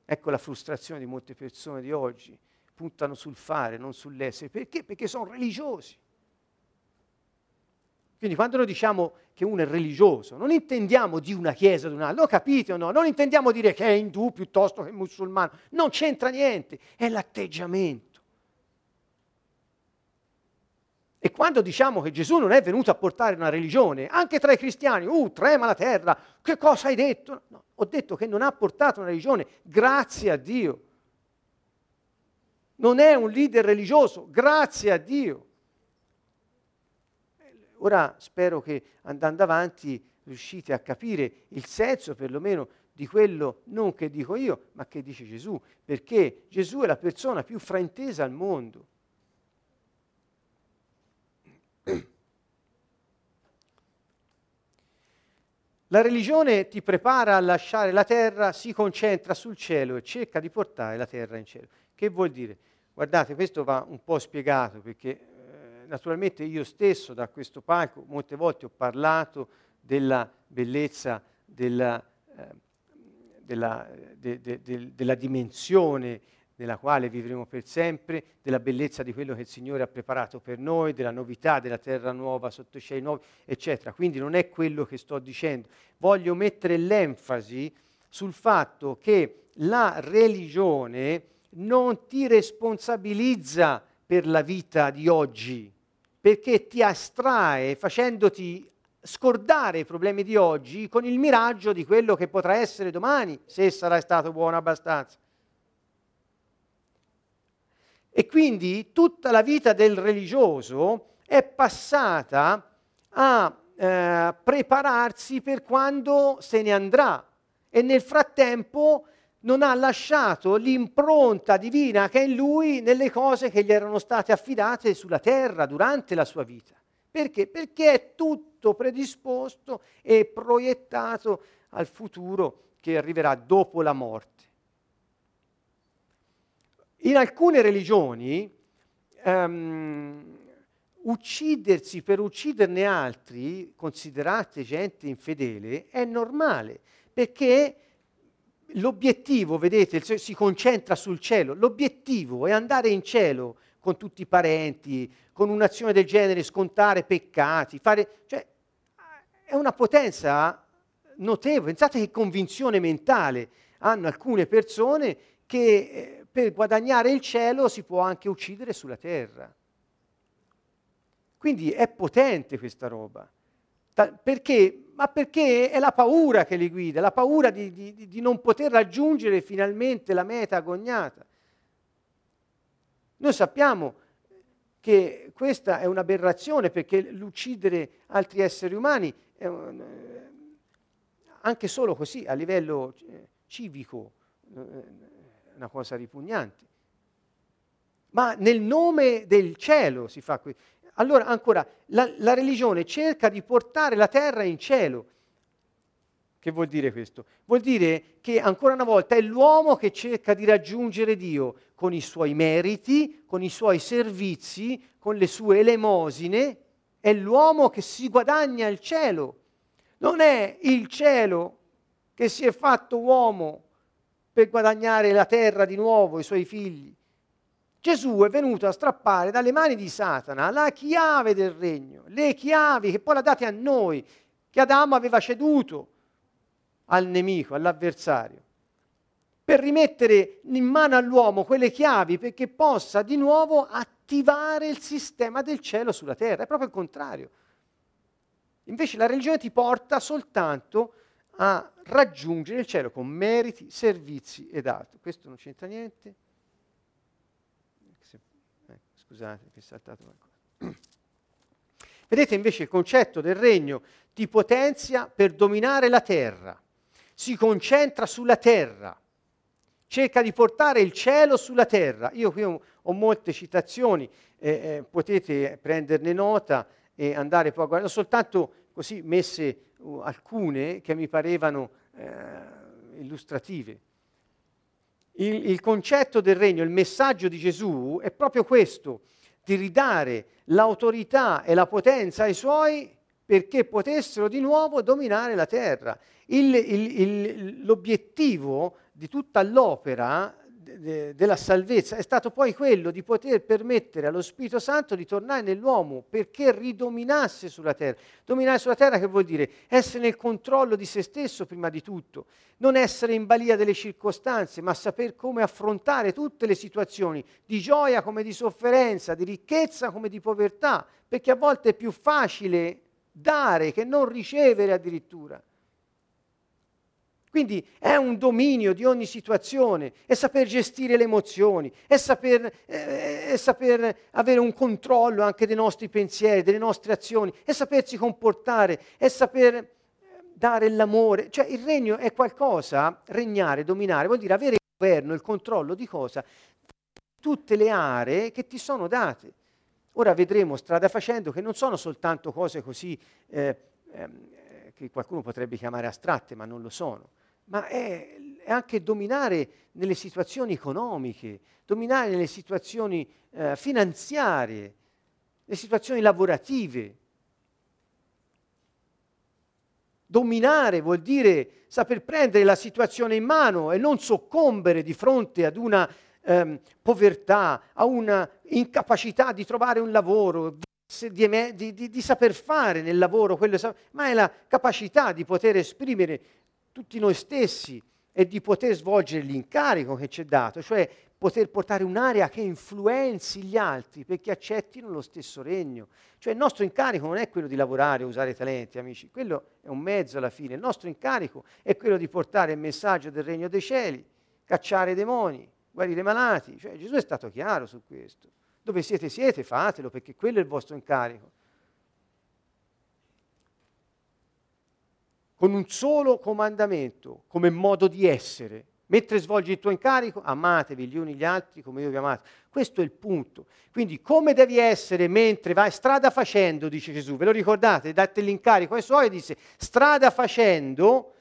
[SPEAKER 1] Ecco la frustrazione di molte persone di oggi, puntano sul fare, non sull'essere. Perché? Perché sono religiosi. Quindi quando noi diciamo che uno è religioso, non intendiamo di una chiesa o di un'altra, lo capite o no? Non intendiamo dire che è indù piuttosto che musulmano, non c'entra niente, è l'atteggiamento. E quando diciamo che Gesù non è venuto a portare una religione, anche tra i cristiani, uh, trema la terra, che cosa hai detto? No, ho detto che non ha portato una religione, grazie a Dio. Non è un leader religioso, grazie a Dio. Ora spero che andando avanti riuscite a capire il senso perlomeno di quello non che dico io, ma che dice Gesù, perché Gesù è la persona più fraintesa al mondo. La religione ti prepara a lasciare la terra, si concentra sul cielo e cerca di portare la terra in cielo. Che vuol dire? Guardate, questo va un po' spiegato perché eh, naturalmente io stesso da questo palco molte volte ho parlato della bellezza della, eh, della, de, de, de, della dimensione nella quale vivremo per sempre, della bellezza di quello che il Signore ha preparato per noi, della novità della terra nuova sotto i cieli nuovi, eccetera. Quindi non è quello che sto dicendo. Voglio mettere l'enfasi sul fatto che la religione non ti responsabilizza per la vita di oggi, perché ti astrae facendoti scordare i problemi di oggi con il miraggio di quello che potrà essere domani, se sarai stato buono abbastanza. E quindi tutta la vita del religioso è passata a eh, prepararsi per quando se ne andrà e nel frattempo non ha lasciato l'impronta divina che è in lui nelle cose che gli erano state affidate sulla terra durante la sua vita. Perché? Perché è tutto predisposto e proiettato al futuro che arriverà dopo la morte. In alcune religioni um, uccidersi per ucciderne altri, considerate gente infedele, è normale, perché l'obiettivo, vedete, si concentra sul cielo, l'obiettivo è andare in cielo con tutti i parenti, con un'azione del genere, scontare peccati, fare... Cioè, è una potenza notevole. Pensate che convinzione mentale hanno alcune persone che eh, per guadagnare il cielo si può anche uccidere sulla terra. Quindi è potente questa roba. perché? Ma perché è la paura che li guida, la paura di, di, di non poter raggiungere finalmente la meta agognata. Noi sappiamo che questa è un'aberrazione perché l'uccidere altri esseri umani un, anche solo così a livello eh, civico eh, una cosa ripugnante. Ma nel nome del cielo si fa questo. Allora, ancora, la, la religione cerca di portare la terra in cielo. Che vuol dire questo? Vuol dire che ancora una volta è l'uomo che cerca di raggiungere Dio con i suoi meriti, con i suoi servizi, con le sue elemosine. È l'uomo che si guadagna il cielo. Non è il cielo che si è fatto uomo per guadagnare la terra di nuovo, i suoi figli. Gesù è venuto a strappare dalle mani di Satana la chiave del regno, le chiavi che poi l'ha date a noi, che Adamo aveva ceduto al nemico, all'avversario, per rimettere in mano all'uomo quelle chiavi perché possa di nuovo attivare il sistema del cielo sulla terra. È proprio il contrario. Invece la religione ti porta soltanto a raggiungere il cielo con meriti, servizi ed altro. Questo non c'entra niente. Eh, scusate, mi è saltato qualcosa. Vedete invece il concetto del regno ti potenzia per dominare la terra. si concentra sulla terra, cerca di portare il cielo sulla terra. Io qui ho, ho molte citazioni, eh, eh, potete prenderne nota e andare poi a guardare, soltanto così messe uh, alcune che mi parevano eh, illustrative. Il, il concetto del regno, il messaggio di Gesù è proprio questo, di ridare l'autorità e la potenza ai suoi perché potessero di nuovo dominare la terra. Il, il, il, l'obiettivo di tutta l'opera de, della salvezza è stato poi quello di poter permettere allo Spirito Santo di tornare nell'uomo perché ridominasse sulla terra. Dominare sulla terra che vuol dire? Essere nel controllo di se stesso prima di tutto, non essere in balia delle circostanze, ma saper come affrontare tutte le situazioni di gioia come di sofferenza, di ricchezza come di povertà, perché a volte è più facile dare che non ricevere addirittura. Quindi è un dominio di ogni situazione, è saper gestire le emozioni, è saper, eh, è saper, avere un controllo anche dei nostri pensieri, delle nostre azioni, è sapersi comportare, è saper eh, dare l'amore. Cioè il regno è qualcosa, regnare, dominare, vuol dire avere il governo, il controllo di cosa? Tutte le aree che ti sono date. Ora vedremo strada facendo che non sono soltanto cose così eh, eh, che qualcuno potrebbe chiamare astratte, ma non lo sono ma è, è, anche dominare nelle situazioni economiche, dominare nelle situazioni eh, finanziarie, nelle situazioni lavorative. Dominare vuol dire saper prendere la situazione in mano e non soccombere di fronte ad una ehm, povertà, a una incapacità di trovare un lavoro, di, di, di, di saper fare nel lavoro, quello, ma è la capacità di poter esprimere tutti noi stessi e di poter svolgere l'incarico che ci è dato, cioè poter portare un'area che influenzi gli altri perché accettino lo stesso regno. Cioè il nostro incarico non è quello di lavorare, usare talenti, amici, quello è un mezzo alla fine. Il nostro incarico è quello di portare il messaggio del regno dei cieli, cacciare i demoni, guarire i malati. Cioè Gesù è stato chiaro su questo. Dove siete siete, fatelo perché quello è il vostro incarico. Con un solo comandamento come modo di essere. Mentre svolgi il tuo incarico, amatevi gli uni gli altri come io vi amate. Questo è il punto. Quindi come devi essere mentre vai strada facendo, dice Gesù, ve lo ricordate? Date l'incarico ai suoi e disse, strada facendo,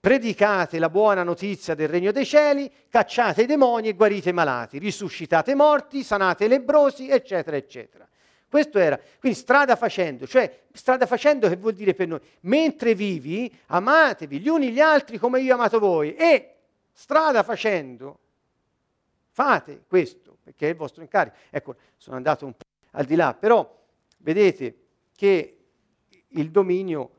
[SPEAKER 1] predicate la buona notizia del regno dei cieli, cacciate i demoni e guarite i malati, risuscitate i morti, sanate i lebrosi, eccetera, eccetera. Questo era, quindi strada facendo, cioè strada facendo che vuol dire per noi, mentre vivi, amatevi gli uni gli altri come io amato voi. E strada facendo, fate questo, perché è il vostro incarico. Ecco, sono andato un po' al di là, però vedete che il dominio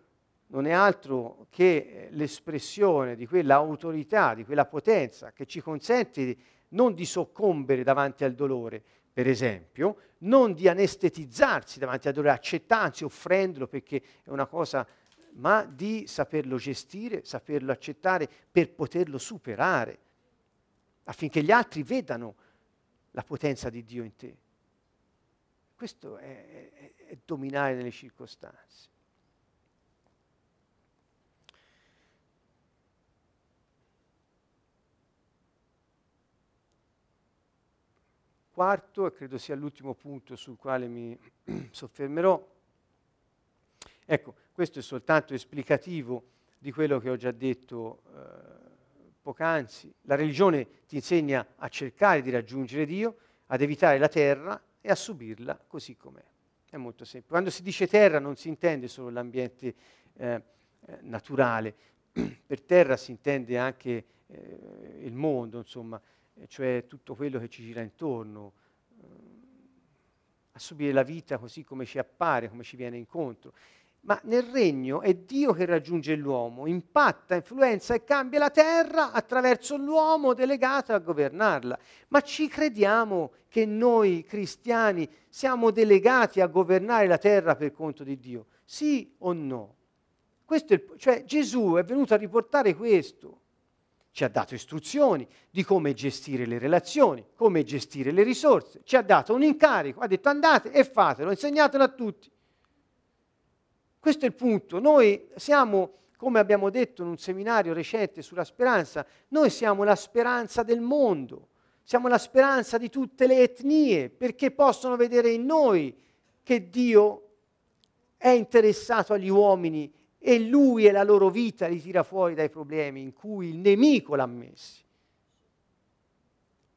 [SPEAKER 1] non è altro che l'espressione di quella autorità, di quella potenza che ci consente non di soccombere davanti al dolore, per esempio, non di anestetizzarsi davanti al dolore, accettarsi, offrendolo perché è una cosa, ma di saperlo gestire, saperlo accettare per poterlo superare, affinché gli altri vedano la potenza di Dio in te. Questo è, è, è dominare nelle circostanze. Quarto, e credo sia l'ultimo punto sul quale mi soffermerò, ecco, questo è soltanto esplicativo di quello che ho già detto eh, poc'anzi. La religione ti insegna a cercare di raggiungere Dio, ad evitare la terra e a subirla così com'è. È molto semplice. Quando si dice terra non si intende solo l'ambiente eh, eh, naturale, per terra si intende anche eh, il mondo, insomma, cioè tutto quello che ci gira intorno, eh, a subire la vita così come ci appare, come ci viene incontro. Ma nel regno è Dio che raggiunge l'uomo, impatta, influenza e cambia la terra attraverso l'uomo delegato a governarla. Ma ci crediamo che noi cristiani siamo delegati a governare la terra per conto di Dio? Sì o no? Il, cioè Gesù è venuto a riportare questo ci ha dato istruzioni di come gestire le relazioni, come gestire le risorse, ci ha dato un incarico, ha detto andate e fatelo, insegnatelo a tutti. Questo è il punto, noi siamo come abbiamo detto in un seminario recente sulla speranza, noi siamo la speranza del mondo, siamo la speranza di tutte le etnie, perché possono vedere in noi che Dio è interessato agli uomini e lui e la loro vita li tira fuori dai problemi in cui il nemico l'ha messi.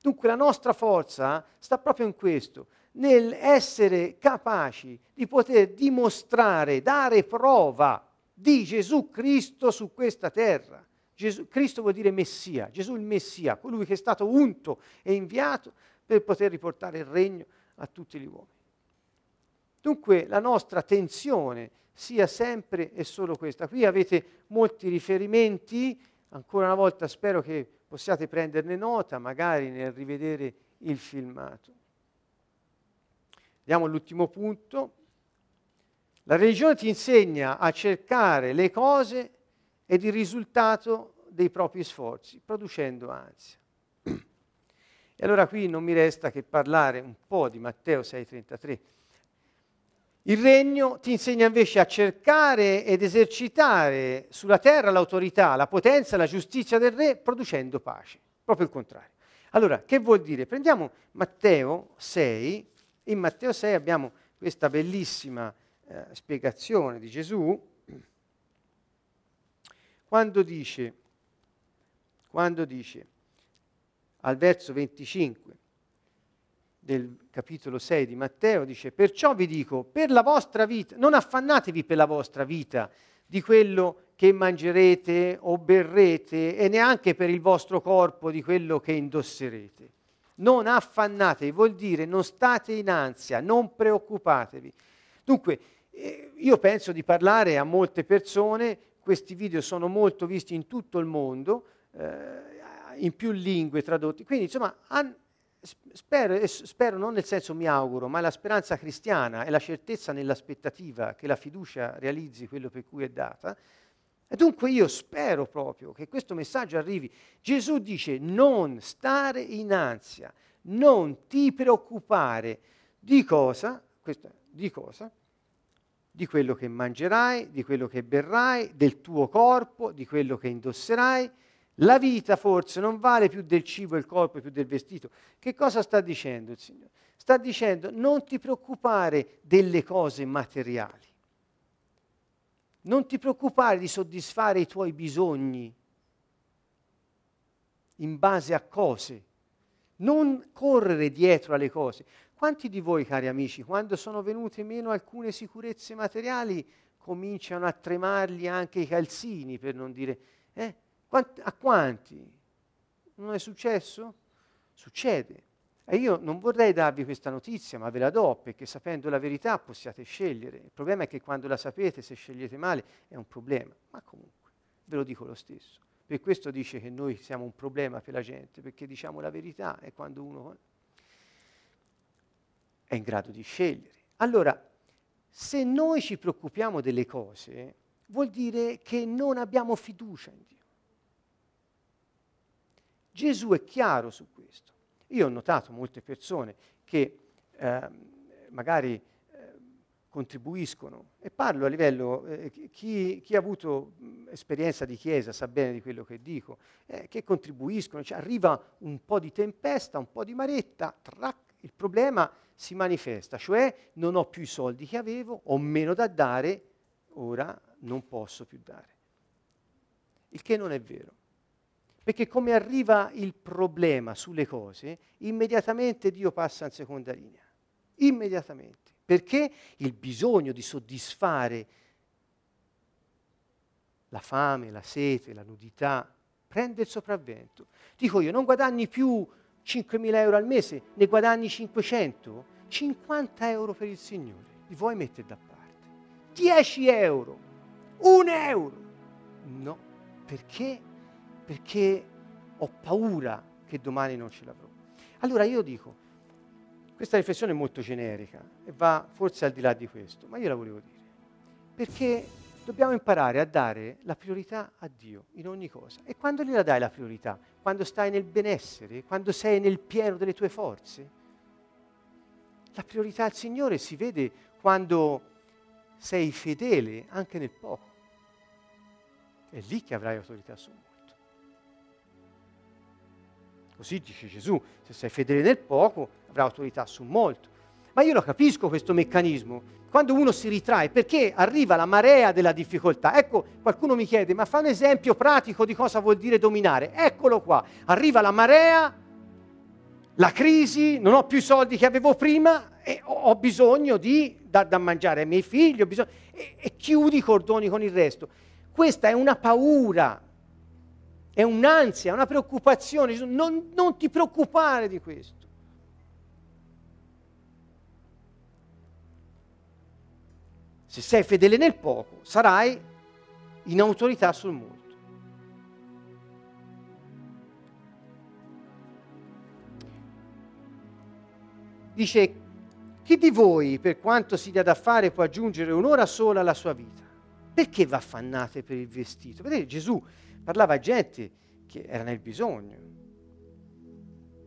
[SPEAKER 1] Dunque la nostra forza sta proprio in questo, nel essere capaci di poter dimostrare, dare prova di Gesù Cristo su questa terra. Gesù, Cristo vuol dire Messia, Gesù il Messia, colui che è stato unto e inviato per poter riportare il regno a tutti gli uomini. Dunque la nostra tensione sia sempre e solo questa. Qui avete molti riferimenti, ancora una volta spero che possiate prenderne nota, magari nel rivedere il filmato. Andiamo all'ultimo punto. La religione ti insegna a cercare le cose ed il risultato dei propri sforzi, producendo ansia. E allora qui non mi resta che parlare un po' di Matteo 6:33. Il regno ti insegna invece a cercare ed esercitare sulla terra l'autorità, la potenza, la giustizia del re, producendo pace. Proprio il contrario. Allora, che vuol dire? Prendiamo Matteo 6, in Matteo 6 abbiamo questa bellissima eh, spiegazione di Gesù, quando dice, quando dice al verso 25, del capitolo 6 di Matteo, dice, perciò vi dico, per la vostra vita, non affannatevi per la vostra vita di quello che mangerete o berrete e neanche per il vostro corpo di quello che indosserete. Non affannatevi, vuol dire non state in ansia, non preoccupatevi. Dunque, eh, io penso di parlare a molte persone, questi video sono molto visti in tutto il mondo, eh, in più lingue tradotti, quindi insomma han, spero, spero, non nel senso mi auguro, ma la speranza cristiana e la certezza nell'aspettativa che la fiducia realizzi quello per cui è data. E dunque io spero proprio che questo messaggio arrivi. Gesù dice non stare in ansia, non ti preoccupare di cosa, questo, di cosa? Di quello che mangerai, di quello che berrai, del tuo corpo, di quello che indosserai, la vita forse non vale più del cibo, il corpo più del vestito. Che cosa sta dicendo il Signore? Sta dicendo non ti preoccupare delle cose materiali. Non ti preoccupare di soddisfare i tuoi bisogni in base a cose. Non correre dietro alle cose. Quanti di voi, cari amici, quando sono venute meno alcune sicurezze materiali, cominciano a tremargli anche i calzini, per non dire... Eh? A quanti? Non è successo? Succede. E io non vorrei darvi questa notizia, ma ve la do perché sapendo la verità possiate scegliere. Il problema è che quando la sapete, se scegliete male, è un problema. Ma comunque, ve lo dico lo stesso. Per questo dice che noi siamo un problema per la gente, perché diciamo la verità e quando uno è in grado di scegliere. Allora, se noi ci preoccupiamo delle cose, vuol dire che non abbiamo fiducia in Dio. Gesù è chiaro su questo. Io ho notato molte persone che eh, magari eh, contribuiscono, e parlo a livello, eh, chi, chi, ha avuto mh, esperienza di chiesa sa bene di quello che dico, eh, che contribuiscono, cioè arriva un po' di tempesta, un po' di maretta, trac, il problema si manifesta, cioè non ho più i soldi che avevo, ho meno da dare, ora non posso più dare. Il che non è vero. Perché come arriva il problema sulle cose, immediatamente Dio passa in seconda linea. Immediatamente. Perché il bisogno di soddisfare la fame, la sete, la nudità, prende il sopravvento. Dico io, non guadagni più 5.000 euro al mese, ne guadagni 500? 50 euro per il Signore, li vuoi mettere da parte? 10 euro, 1 euro. No, perché perché ho paura che domani non ce l'avrò. Allora io dico, questa riflessione è molto generica e va forse al di là di questo, ma io la volevo dire, perché dobbiamo imparare a dare la priorità a Dio in ogni cosa. E quando gliela dai la priorità? Quando stai nel benessere, quando sei nel pieno delle tue forze? La priorità al Signore si vede quando sei fedele anche nel poco. È lì che avrai autorità su molto. Così dice Gesù, se sei fedele nel poco, avrai autorità su molto. Ma io lo capisco questo meccanismo. Quando uno si ritrae, perché arriva la marea della difficoltà. Ecco, qualcuno mi chiede, ma fa un esempio pratico di cosa vuol dire dominare. Eccolo qua, arriva la marea, la crisi, non ho più i soldi che avevo prima e ho bisogno di dar da mangiare ai miei figli, bisogno, e, e chiudi i cordoni con il resto. Questa è una paura, è un'ansia, una preoccupazione. Non, non ti preoccupare di questo. Se sei fedele nel poco, sarai in autorità sul molto. Dice, chi di voi, per quanto si dia da fare, può aggiungere un'ora sola alla sua vita? Perché vi affannate per il vestito? Vedete, Gesù parlava a gente che era nel bisogno.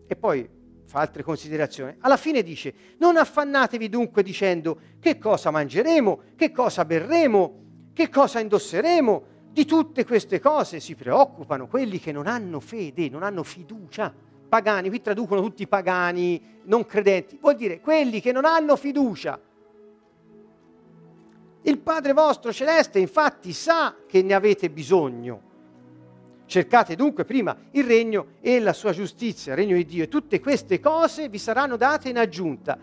[SPEAKER 1] E poi fa altre considerazioni. Alla fine dice, non affannatevi dunque dicendo che cosa mangeremo, che cosa berremo, che cosa indosseremo. Di tutte queste cose si preoccupano quelli che non hanno fede, non hanno fiducia. Pagani, qui traducono tutti pagani, non credenti. Vuol dire quelli che non hanno fiducia. Il Padre vostro celeste infatti sa che ne avete bisogno Cercate dunque prima il regno e la sua giustizia, il regno di Dio, e tutte queste cose vi saranno date in aggiunta.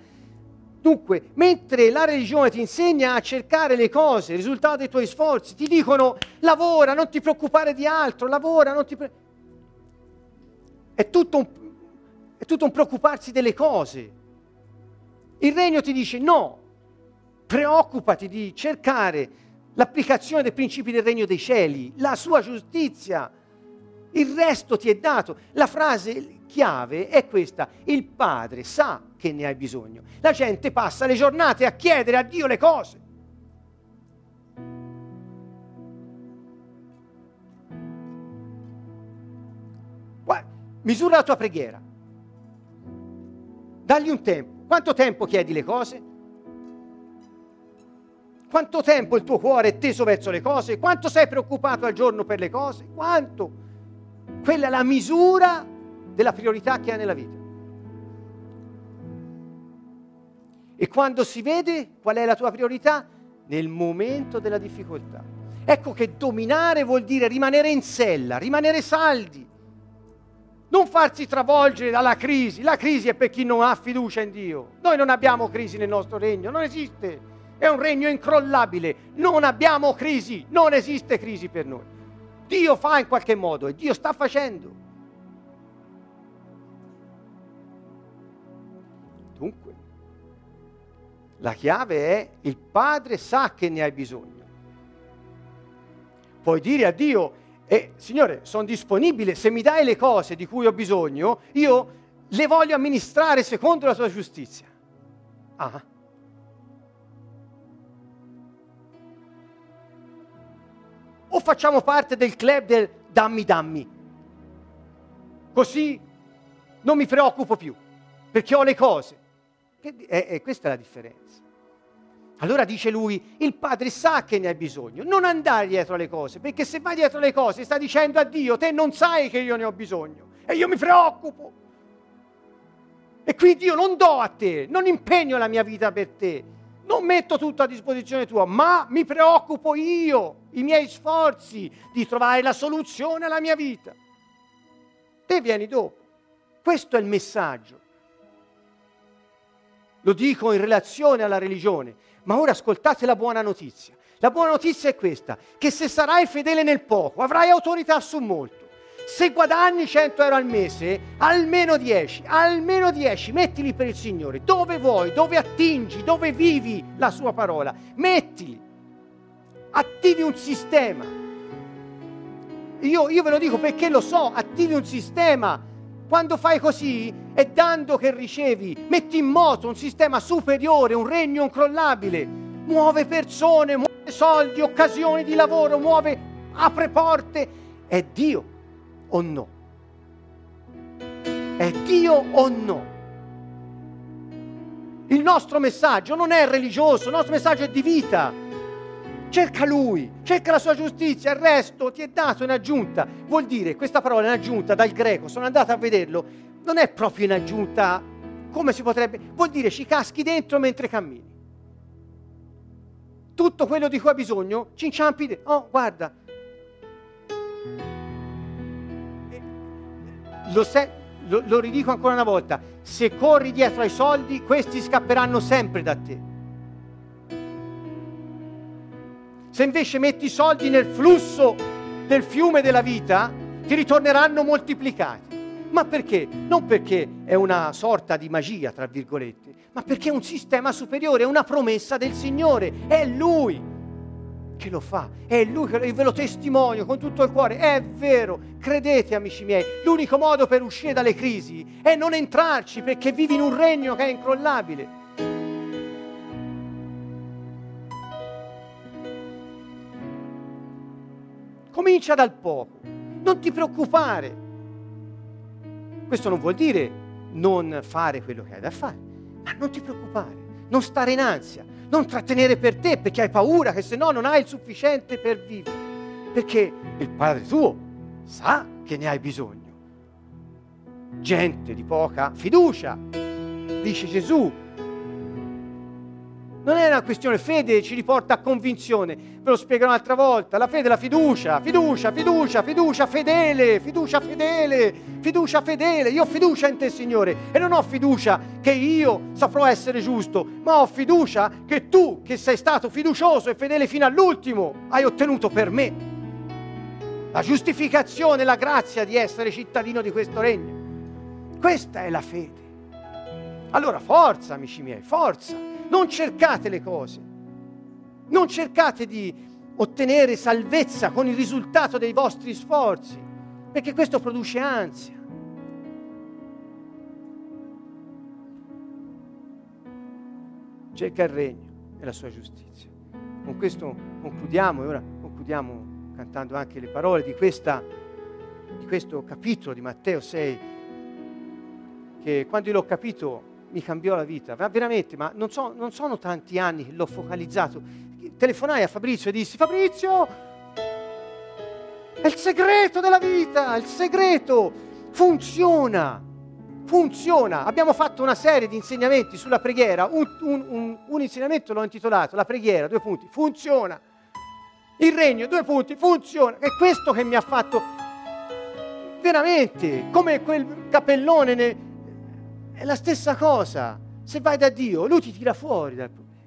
[SPEAKER 1] Dunque, mentre la religione ti insegna a cercare le cose, il risultato dei tuoi sforzi, ti dicono lavora, non ti preoccupare di altro, lavora, non ti preoccupare. È tutto un, è tutto un preoccuparsi delle cose. Il regno ti dice no, preoccupati di cercare l'applicazione dei principi del regno dei cieli, la sua giustizia il resto ti è dato. La frase chiave è questa, il Padre sa che ne hai bisogno. La gente passa le giornate a chiedere a Dio le cose. misura la tua preghiera. Dagli un tempo. Quanto tempo chiedi le cose? Quanto tempo il tuo cuore è teso verso le cose? Quanto sei preoccupato al giorno per le cose? Quanto? Quella è la misura della priorità che ha nella vita. E quando si vede qual è la tua priorità? Nel momento della difficoltà. Ecco che dominare vuol dire rimanere in sella, rimanere saldi, non farsi travolgere dalla crisi. La crisi è per chi non ha fiducia in Dio. Noi non abbiamo crisi nel nostro regno, non esiste. È un regno incrollabile. Non abbiamo crisi, non esiste crisi per noi. Dio fa in qualche modo e Dio sta facendo. Dunque, la chiave è il Padre sa che ne hai bisogno. Puoi dire a Dio, eh, Signore, sono disponibile, se mi dai le cose di cui ho bisogno, io le voglio amministrare secondo la tua giustizia. Ah, o facciamo parte del club del dammi dammi. Così non mi preoccupo più, perché ho le cose. E, e questa è la differenza. Allora dice lui, il padre sa che ne hai bisogno, non andare dietro alle cose, perché se vai dietro alle cose sta dicendo a Dio, te non sai che io ne ho bisogno e io mi preoccupo. E quindi io non do a te, non impegno la mia vita per te, non metto tutto a disposizione tua, ma mi preoccupo io, i miei sforzi di trovare la soluzione alla mia vita. Te vieni dopo. Questo è il messaggio. Lo dico in relazione alla religione, ma ora ascoltate la buona notizia. La buona notizia è questa, che se sarai fedele nel poco, avrai autorità su molto. Se guadagni 100 euro al mese, almeno 10, almeno 10, mettili per il Signore, dove vuoi, dove attingi, dove vivi la sua parola, mettili, attivi un sistema. Io, io ve lo dico perché lo so, attivi un sistema. Quando fai così è dando che ricevi, metti in moto un sistema superiore, un regno incrollabile, muove persone, muove soldi, occasioni di lavoro, muove, apre porte. È Dio o no? È Dio o no? Il nostro messaggio non è religioso, il nostro messaggio è di vita. Cerca Lui, cerca la sua giustizia, il resto ti è dato in aggiunta. Vuol dire, questa parola in aggiunta dal greco, sono andato a vederlo, non è proprio in aggiunta come si potrebbe, vuol dire ci caschi dentro mentre cammini. Tutto quello di cui hai bisogno, ci inciampi dentro. Oh, guarda. Lo, se, lo, lo ridico ancora una volta, se corri dietro ai soldi, questi scapperanno sempre da te. Se invece metti i soldi nel flusso del fiume della vita, ti ritorneranno moltiplicati. Ma perché? Non perché è una sorta di magia, tra virgolette, ma perché è un sistema superiore, è una promessa del Signore. È Lui che lo fa, è Lui che ve lo testimonio con tutto il cuore. È vero, credete amici miei, l'unico modo per uscire dalle crisi è non entrarci perché vivi in un regno che è incrollabile. Comincia dal poco, non ti preoccupare. Questo non vuol dire non fare quello che hai da fare, ma non ti preoccupare, non stare in ansia, non trattenere per te perché hai paura che se no non hai il sufficiente per vivere, perché il Padre tuo sa che ne hai bisogno. Gente di poca fiducia, dice Gesù, non è una questione fede, ci riporta a convinzione. Ve lo spiego un'altra volta. La fede è la fiducia, fiducia, fiducia, fiducia fedele, fiducia fedele, fiducia fedele. Io ho fiducia in te, Signore, e non ho fiducia che io saprò essere giusto, ma ho fiducia che tu, che sei stato fiducioso e fedele fino all'ultimo, hai ottenuto per me la giustificazione, la grazia di essere cittadino di questo regno. Questa è la fede. Allora forza, amici miei, forza non cercate le cose, non cercate di ottenere salvezza con il risultato dei vostri sforzi, perché questo produce ansia. Cerca il regno e la sua giustizia. Con questo concludiamo e ora concludiamo cantando anche le parole di, questa, di questo capitolo di Matteo 6, che quando io l'ho capito mi cambiò la vita, veramente, ma non, so, non sono tanti anni che l'ho focalizzato. Telefonai a Fabrizio e dissi, Fabrizio, è il segreto della vita, il segreto funziona, funziona. Abbiamo fatto una serie di insegnamenti sulla preghiera, un, un, un, un insegnamento l'ho intitolato La preghiera, due punti, funziona. Il regno, due punti, funziona. È questo che mi ha fatto veramente, come quel capellone ne, è la stessa cosa. Se vai da Dio, Lui ti tira fuori dal problema.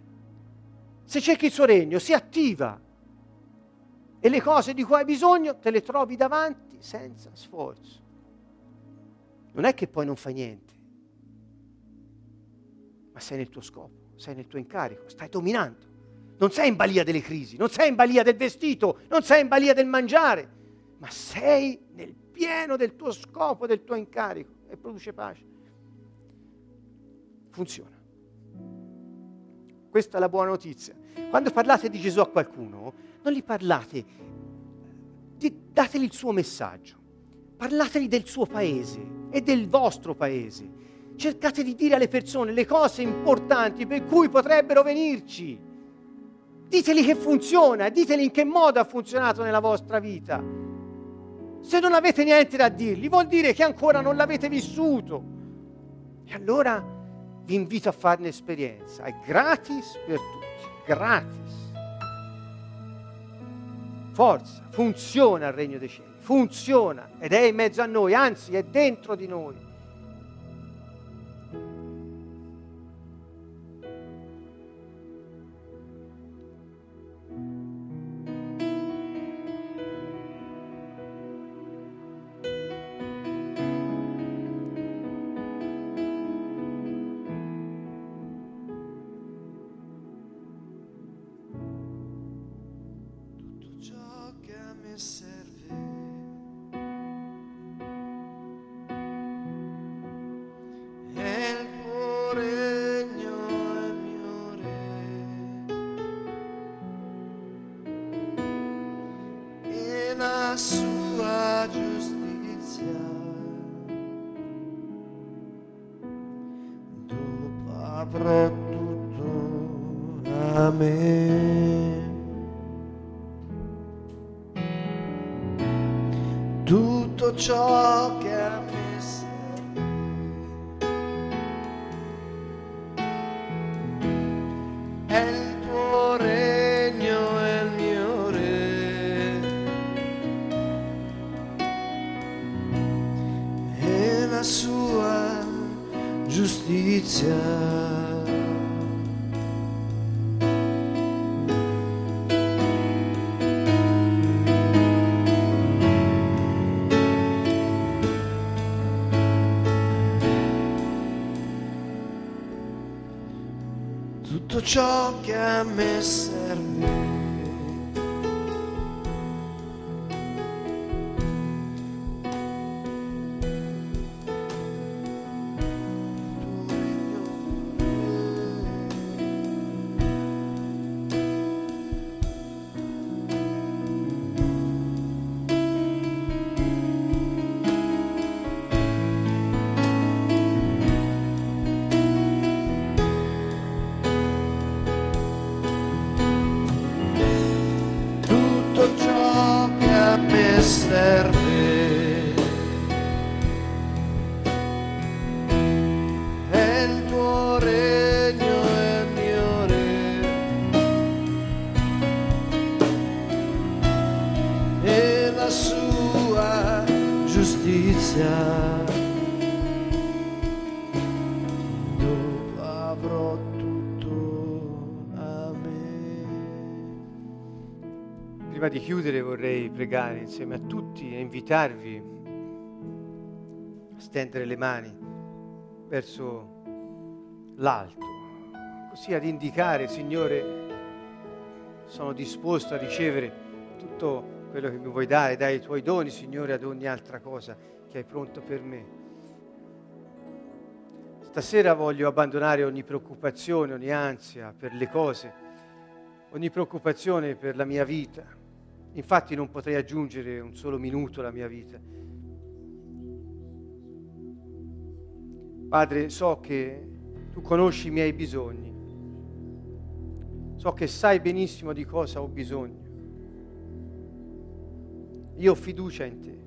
[SPEAKER 1] Se cerchi il suo regno, si attiva. E le cose di cui hai bisogno te le trovi davanti senza sforzo. Non è che poi non fai niente, ma sei nel tuo scopo, sei nel tuo incarico, stai dominando. Non sei in balia delle crisi, non sei in balia del vestito, non sei in balia del mangiare, ma sei nel pieno del tuo scopo, del tuo incarico e produce pace funziona. Questa è la buona notizia. Quando parlate di Gesù a qualcuno, non gli parlate, dategli il suo messaggio, parlateli del suo paese e del vostro paese. Cercate di dire alle persone le cose importanti per cui potrebbero venirci. Diteli che funziona, diteli in che modo ha funzionato nella vostra vita. Se non avete niente da dirgli, vuol dire che ancora non l'avete vissuto. E allora vi invito a farne esperienza, è gratis per tutti, gratis. Forza, funziona il regno dei cieli, funziona ed è in mezzo a noi, anzi è dentro di noi.
[SPEAKER 4] Tutto
[SPEAKER 1] pregare insieme a tutti e invitarvi a stendere le mani verso l'alto, così ad indicare, Signore, sono disposto a ricevere tutto quello che mi vuoi dare, dai i tuoi doni, Signore, ad ogni altra cosa che hai pronto per me. Stasera voglio abbandonare ogni preoccupazione, ogni ansia per le cose, ogni preoccupazione per la mia vita. Infatti non potrei aggiungere un solo minuto alla mia vita. Padre, so che tu conosci i miei bisogni, so che sai benissimo di cosa ho bisogno. Io ho fiducia in te.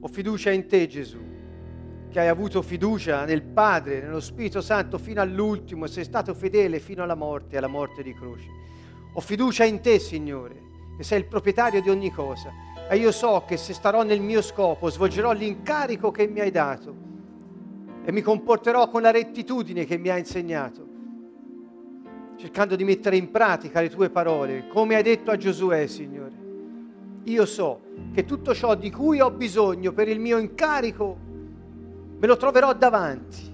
[SPEAKER 1] Ho fiducia in te, Gesù, che hai avuto fiducia nel Padre, nello Spirito Santo fino all'ultimo sei stato fedele fino alla morte, alla morte di croce. Ho fiducia in te, Signore, che sei il proprietario di ogni cosa. E io so che se starò nel mio scopo, svolgerò l'incarico che mi hai dato e mi comporterò con la rettitudine che mi hai insegnato, cercando di mettere in pratica le tue parole, come hai detto a Giosuè, Signore. Io so che tutto ciò di cui ho bisogno per il mio incarico me lo troverò davanti.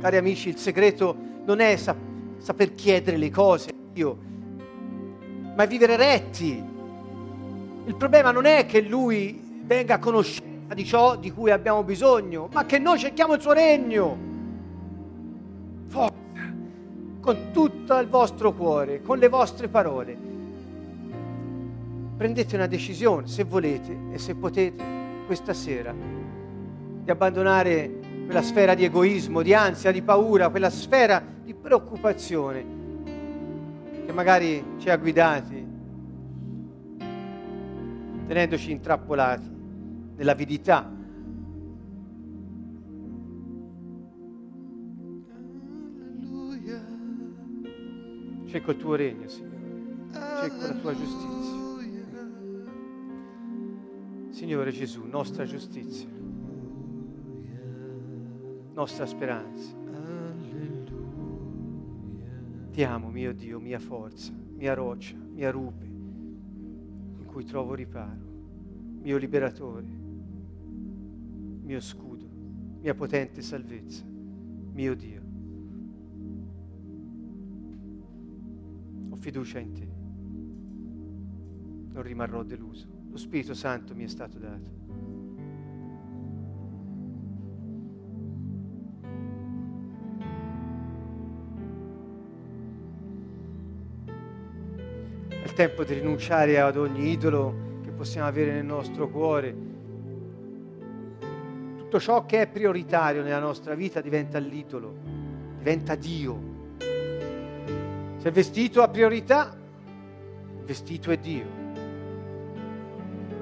[SPEAKER 1] Cari amici, il segreto non è sap- saper chiedere le cose a Dio, ma è vivere retti. Il problema non è che Lui venga a conoscenza di ciò di cui abbiamo bisogno, ma che noi cerchiamo il suo regno. Forza, con tutto il vostro cuore, con le vostre parole. Prendete una decisione, se volete e se potete, questa sera, di abbandonare quella sfera di egoismo, di ansia, di paura, quella sfera di preoccupazione che magari ci ha guidati, tenendoci intrappolati nell'avidità. Cerco il tuo regno, Signore. Cerco la tua giustizia. Signore Gesù, nostra giustizia, nostra speranza. Ti amo, mio Dio, mia forza, mia roccia, mia rupe, in cui trovo riparo, mio liberatore, mio scudo, mia potente salvezza, mio Dio. Ho fiducia in te, non rimarrò deluso. Lo Spirito Santo mi è stato dato. Tempo di rinunciare ad ogni idolo che possiamo avere nel nostro cuore, tutto ciò che è prioritario nella nostra vita diventa l'idolo, diventa Dio. Se il vestito ha priorità, il vestito è Dio.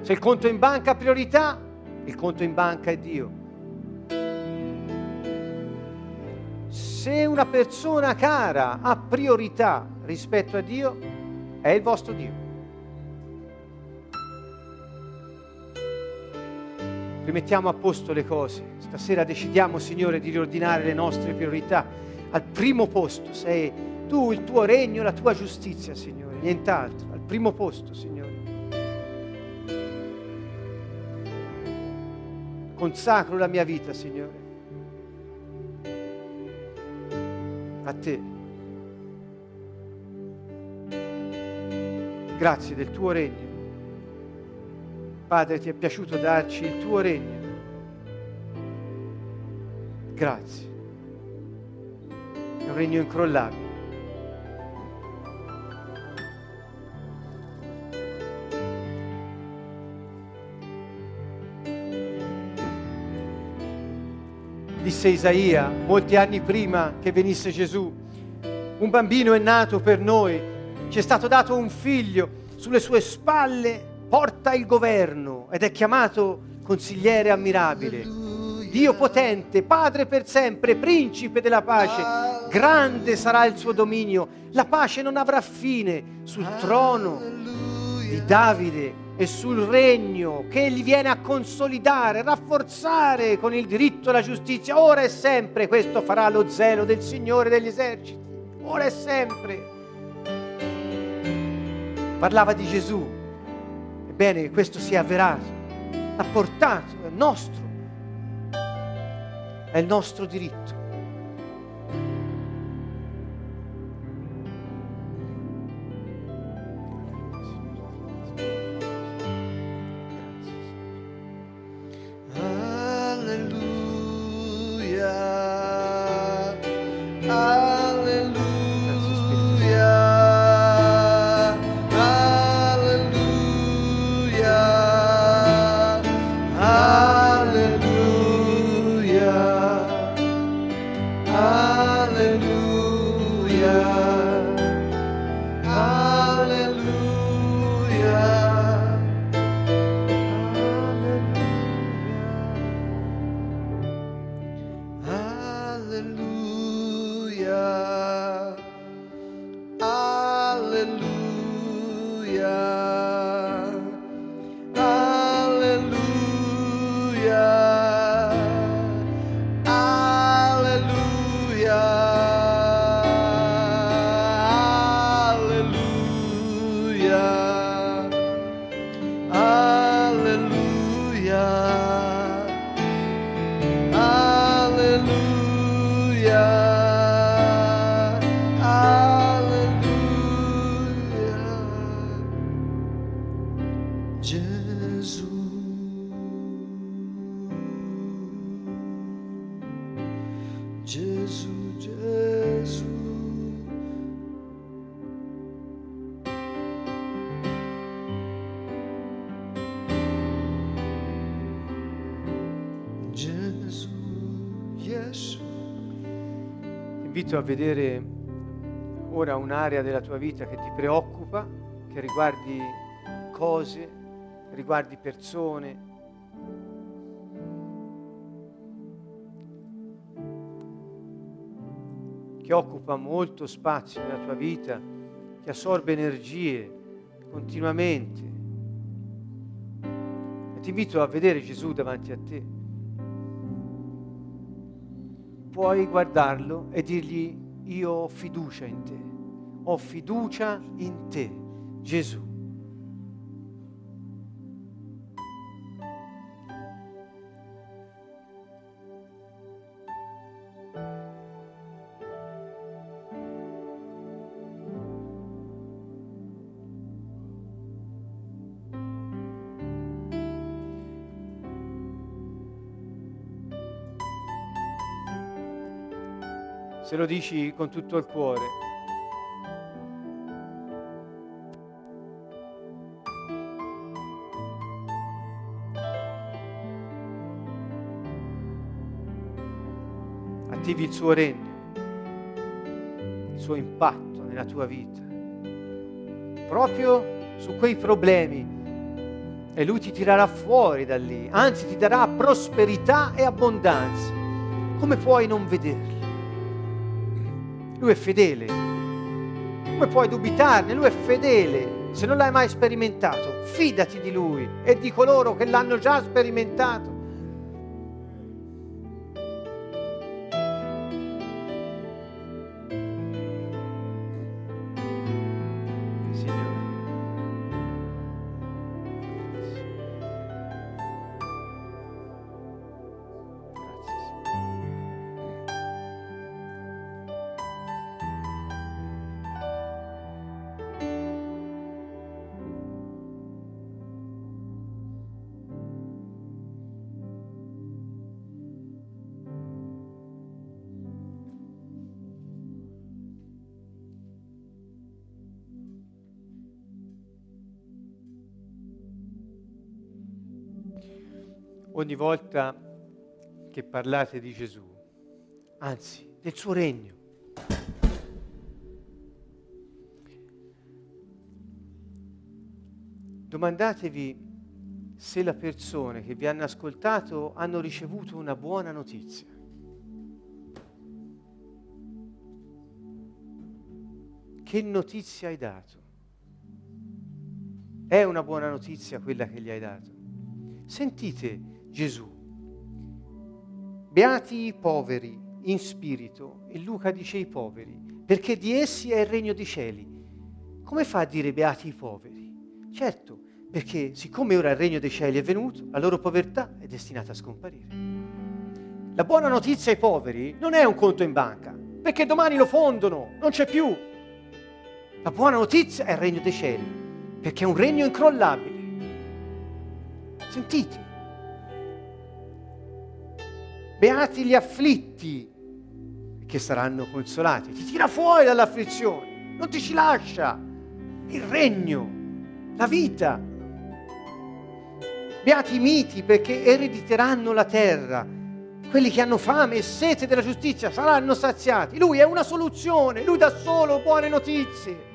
[SPEAKER 1] Se il conto in banca ha priorità, il conto in banca è Dio. Se una persona cara ha priorità rispetto a Dio, è il vostro Dio. rimettiamo a posto le cose. Stasera decidiamo, Signore, di riordinare le nostre priorità. Al primo posto sei tu, il tuo regno, la tua giustizia, Signore, nient'altro. Al primo posto, Signore. Consacro la mia vita, Signore. A te. Grazie del tuo regno. Padre, ti è piaciuto darci il tuo regno. Grazie. È un regno incrollabile. Disse Isaia molti anni prima che venisse Gesù, un bambino è nato per noi, ci è stato dato un figlio, sulle sue spalle porta il governo ed è chiamato consigliere ammirabile, Dio potente, Padre per sempre, principe della pace. Grande sarà il suo dominio, la pace non avrà fine sul trono di Davide e sul regno che egli viene a consolidare, rafforzare con il diritto e la giustizia, ora e sempre. Questo farà lo zelo del Signore degli eserciti, ora e sempre. Parlava di Gesù, bene che questo sia avverato, ha portato, è nostro, è il nostro diritto. Invito a vedere ora un'area della tua vita che ti preoccupa, che riguardi cose, riguardi persone. che occupa molto spazio nella tua vita, che assorbe energie continuamente. E ti invito a vedere Gesù davanti a te puoi guardarlo e dirgli io ho fiducia in te, ho fiducia in te, Gesù. Se lo dici con tutto il cuore. attivi il suo regno, il suo impatto nella tua vita, proprio su quei problemi e lui ti tirerà fuori da lì, anzi ti darà prosperità e abbondanza. Come puoi non vederlo? Lui è fedele. Come puoi dubitarne? Lui è fedele. Se non l'hai mai sperimentato, fidati di lui e di coloro che l'hanno già sperimentato. Ogni volta che parlate di Gesù, anzi del suo regno. Domandatevi se le persone che vi hanno ascoltato hanno ricevuto una buona notizia. Che notizia hai dato? È una buona notizia quella che gli hai dato? Sentite Gesù. Beati i poveri in spirito, e Luca dice i poveri, perché di essi è il regno dei cieli. Come fa a dire beati i poveri? Certo, perché siccome ora il regno dei cieli è venuto, la loro povertà è destinata a scomparire. La buona notizia ai poveri non è un conto in banca, perché domani lo fondono, non c'è più. La buona notizia è il regno dei cieli, perché è un regno incrollabile. Sentite, Beati gli afflitti, che saranno consolati. Ti tira fuori dall'afflizione, non ti ci lascia. Il regno, la vita. Beati i miti perché erediteranno la terra. Quelli che hanno fame e sete della giustizia saranno saziati. Lui è una soluzione, lui da solo buone notizie.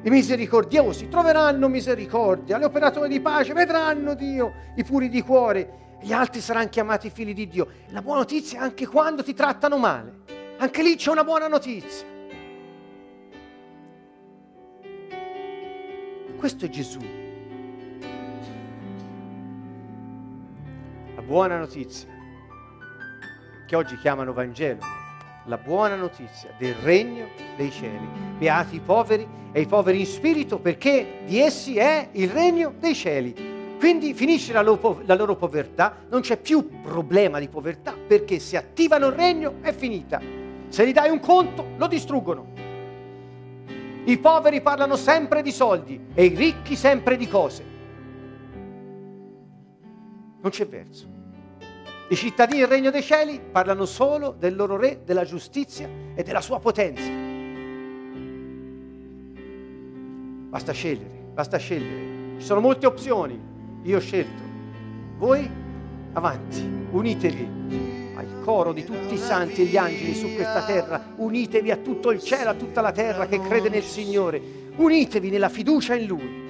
[SPEAKER 1] I misericordiosi troveranno misericordia, gli operatori di pace vedranno Dio, i puri di cuore gli altri saranno chiamati figli di Dio. La buona notizia è anche quando ti trattano male. Anche lì c'è una buona notizia. Questo è Gesù. La buona notizia, che oggi chiamano Vangelo, la buona notizia del regno dei cieli. Beati i poveri e i poveri in spirito perché di essi è il regno dei cieli. Quindi finisce la loro, la loro, povertà, non c'è più problema di povertà perché se attivano il regno è finita. Se gli dai un conto lo distruggono. I poveri parlano sempre di soldi e i ricchi sempre di cose. Non c'è verso. I cittadini del regno dei cieli parlano solo del loro re, della giustizia e della sua potenza. Basta scegliere, basta scegliere. Ci sono molte opzioni, io ho scelto. Voi avanti, unitevi al coro di tutti i santi e gli angeli su questa terra, unitevi a tutto il cielo, a tutta la terra che crede nel Signore, unitevi nella fiducia in Lui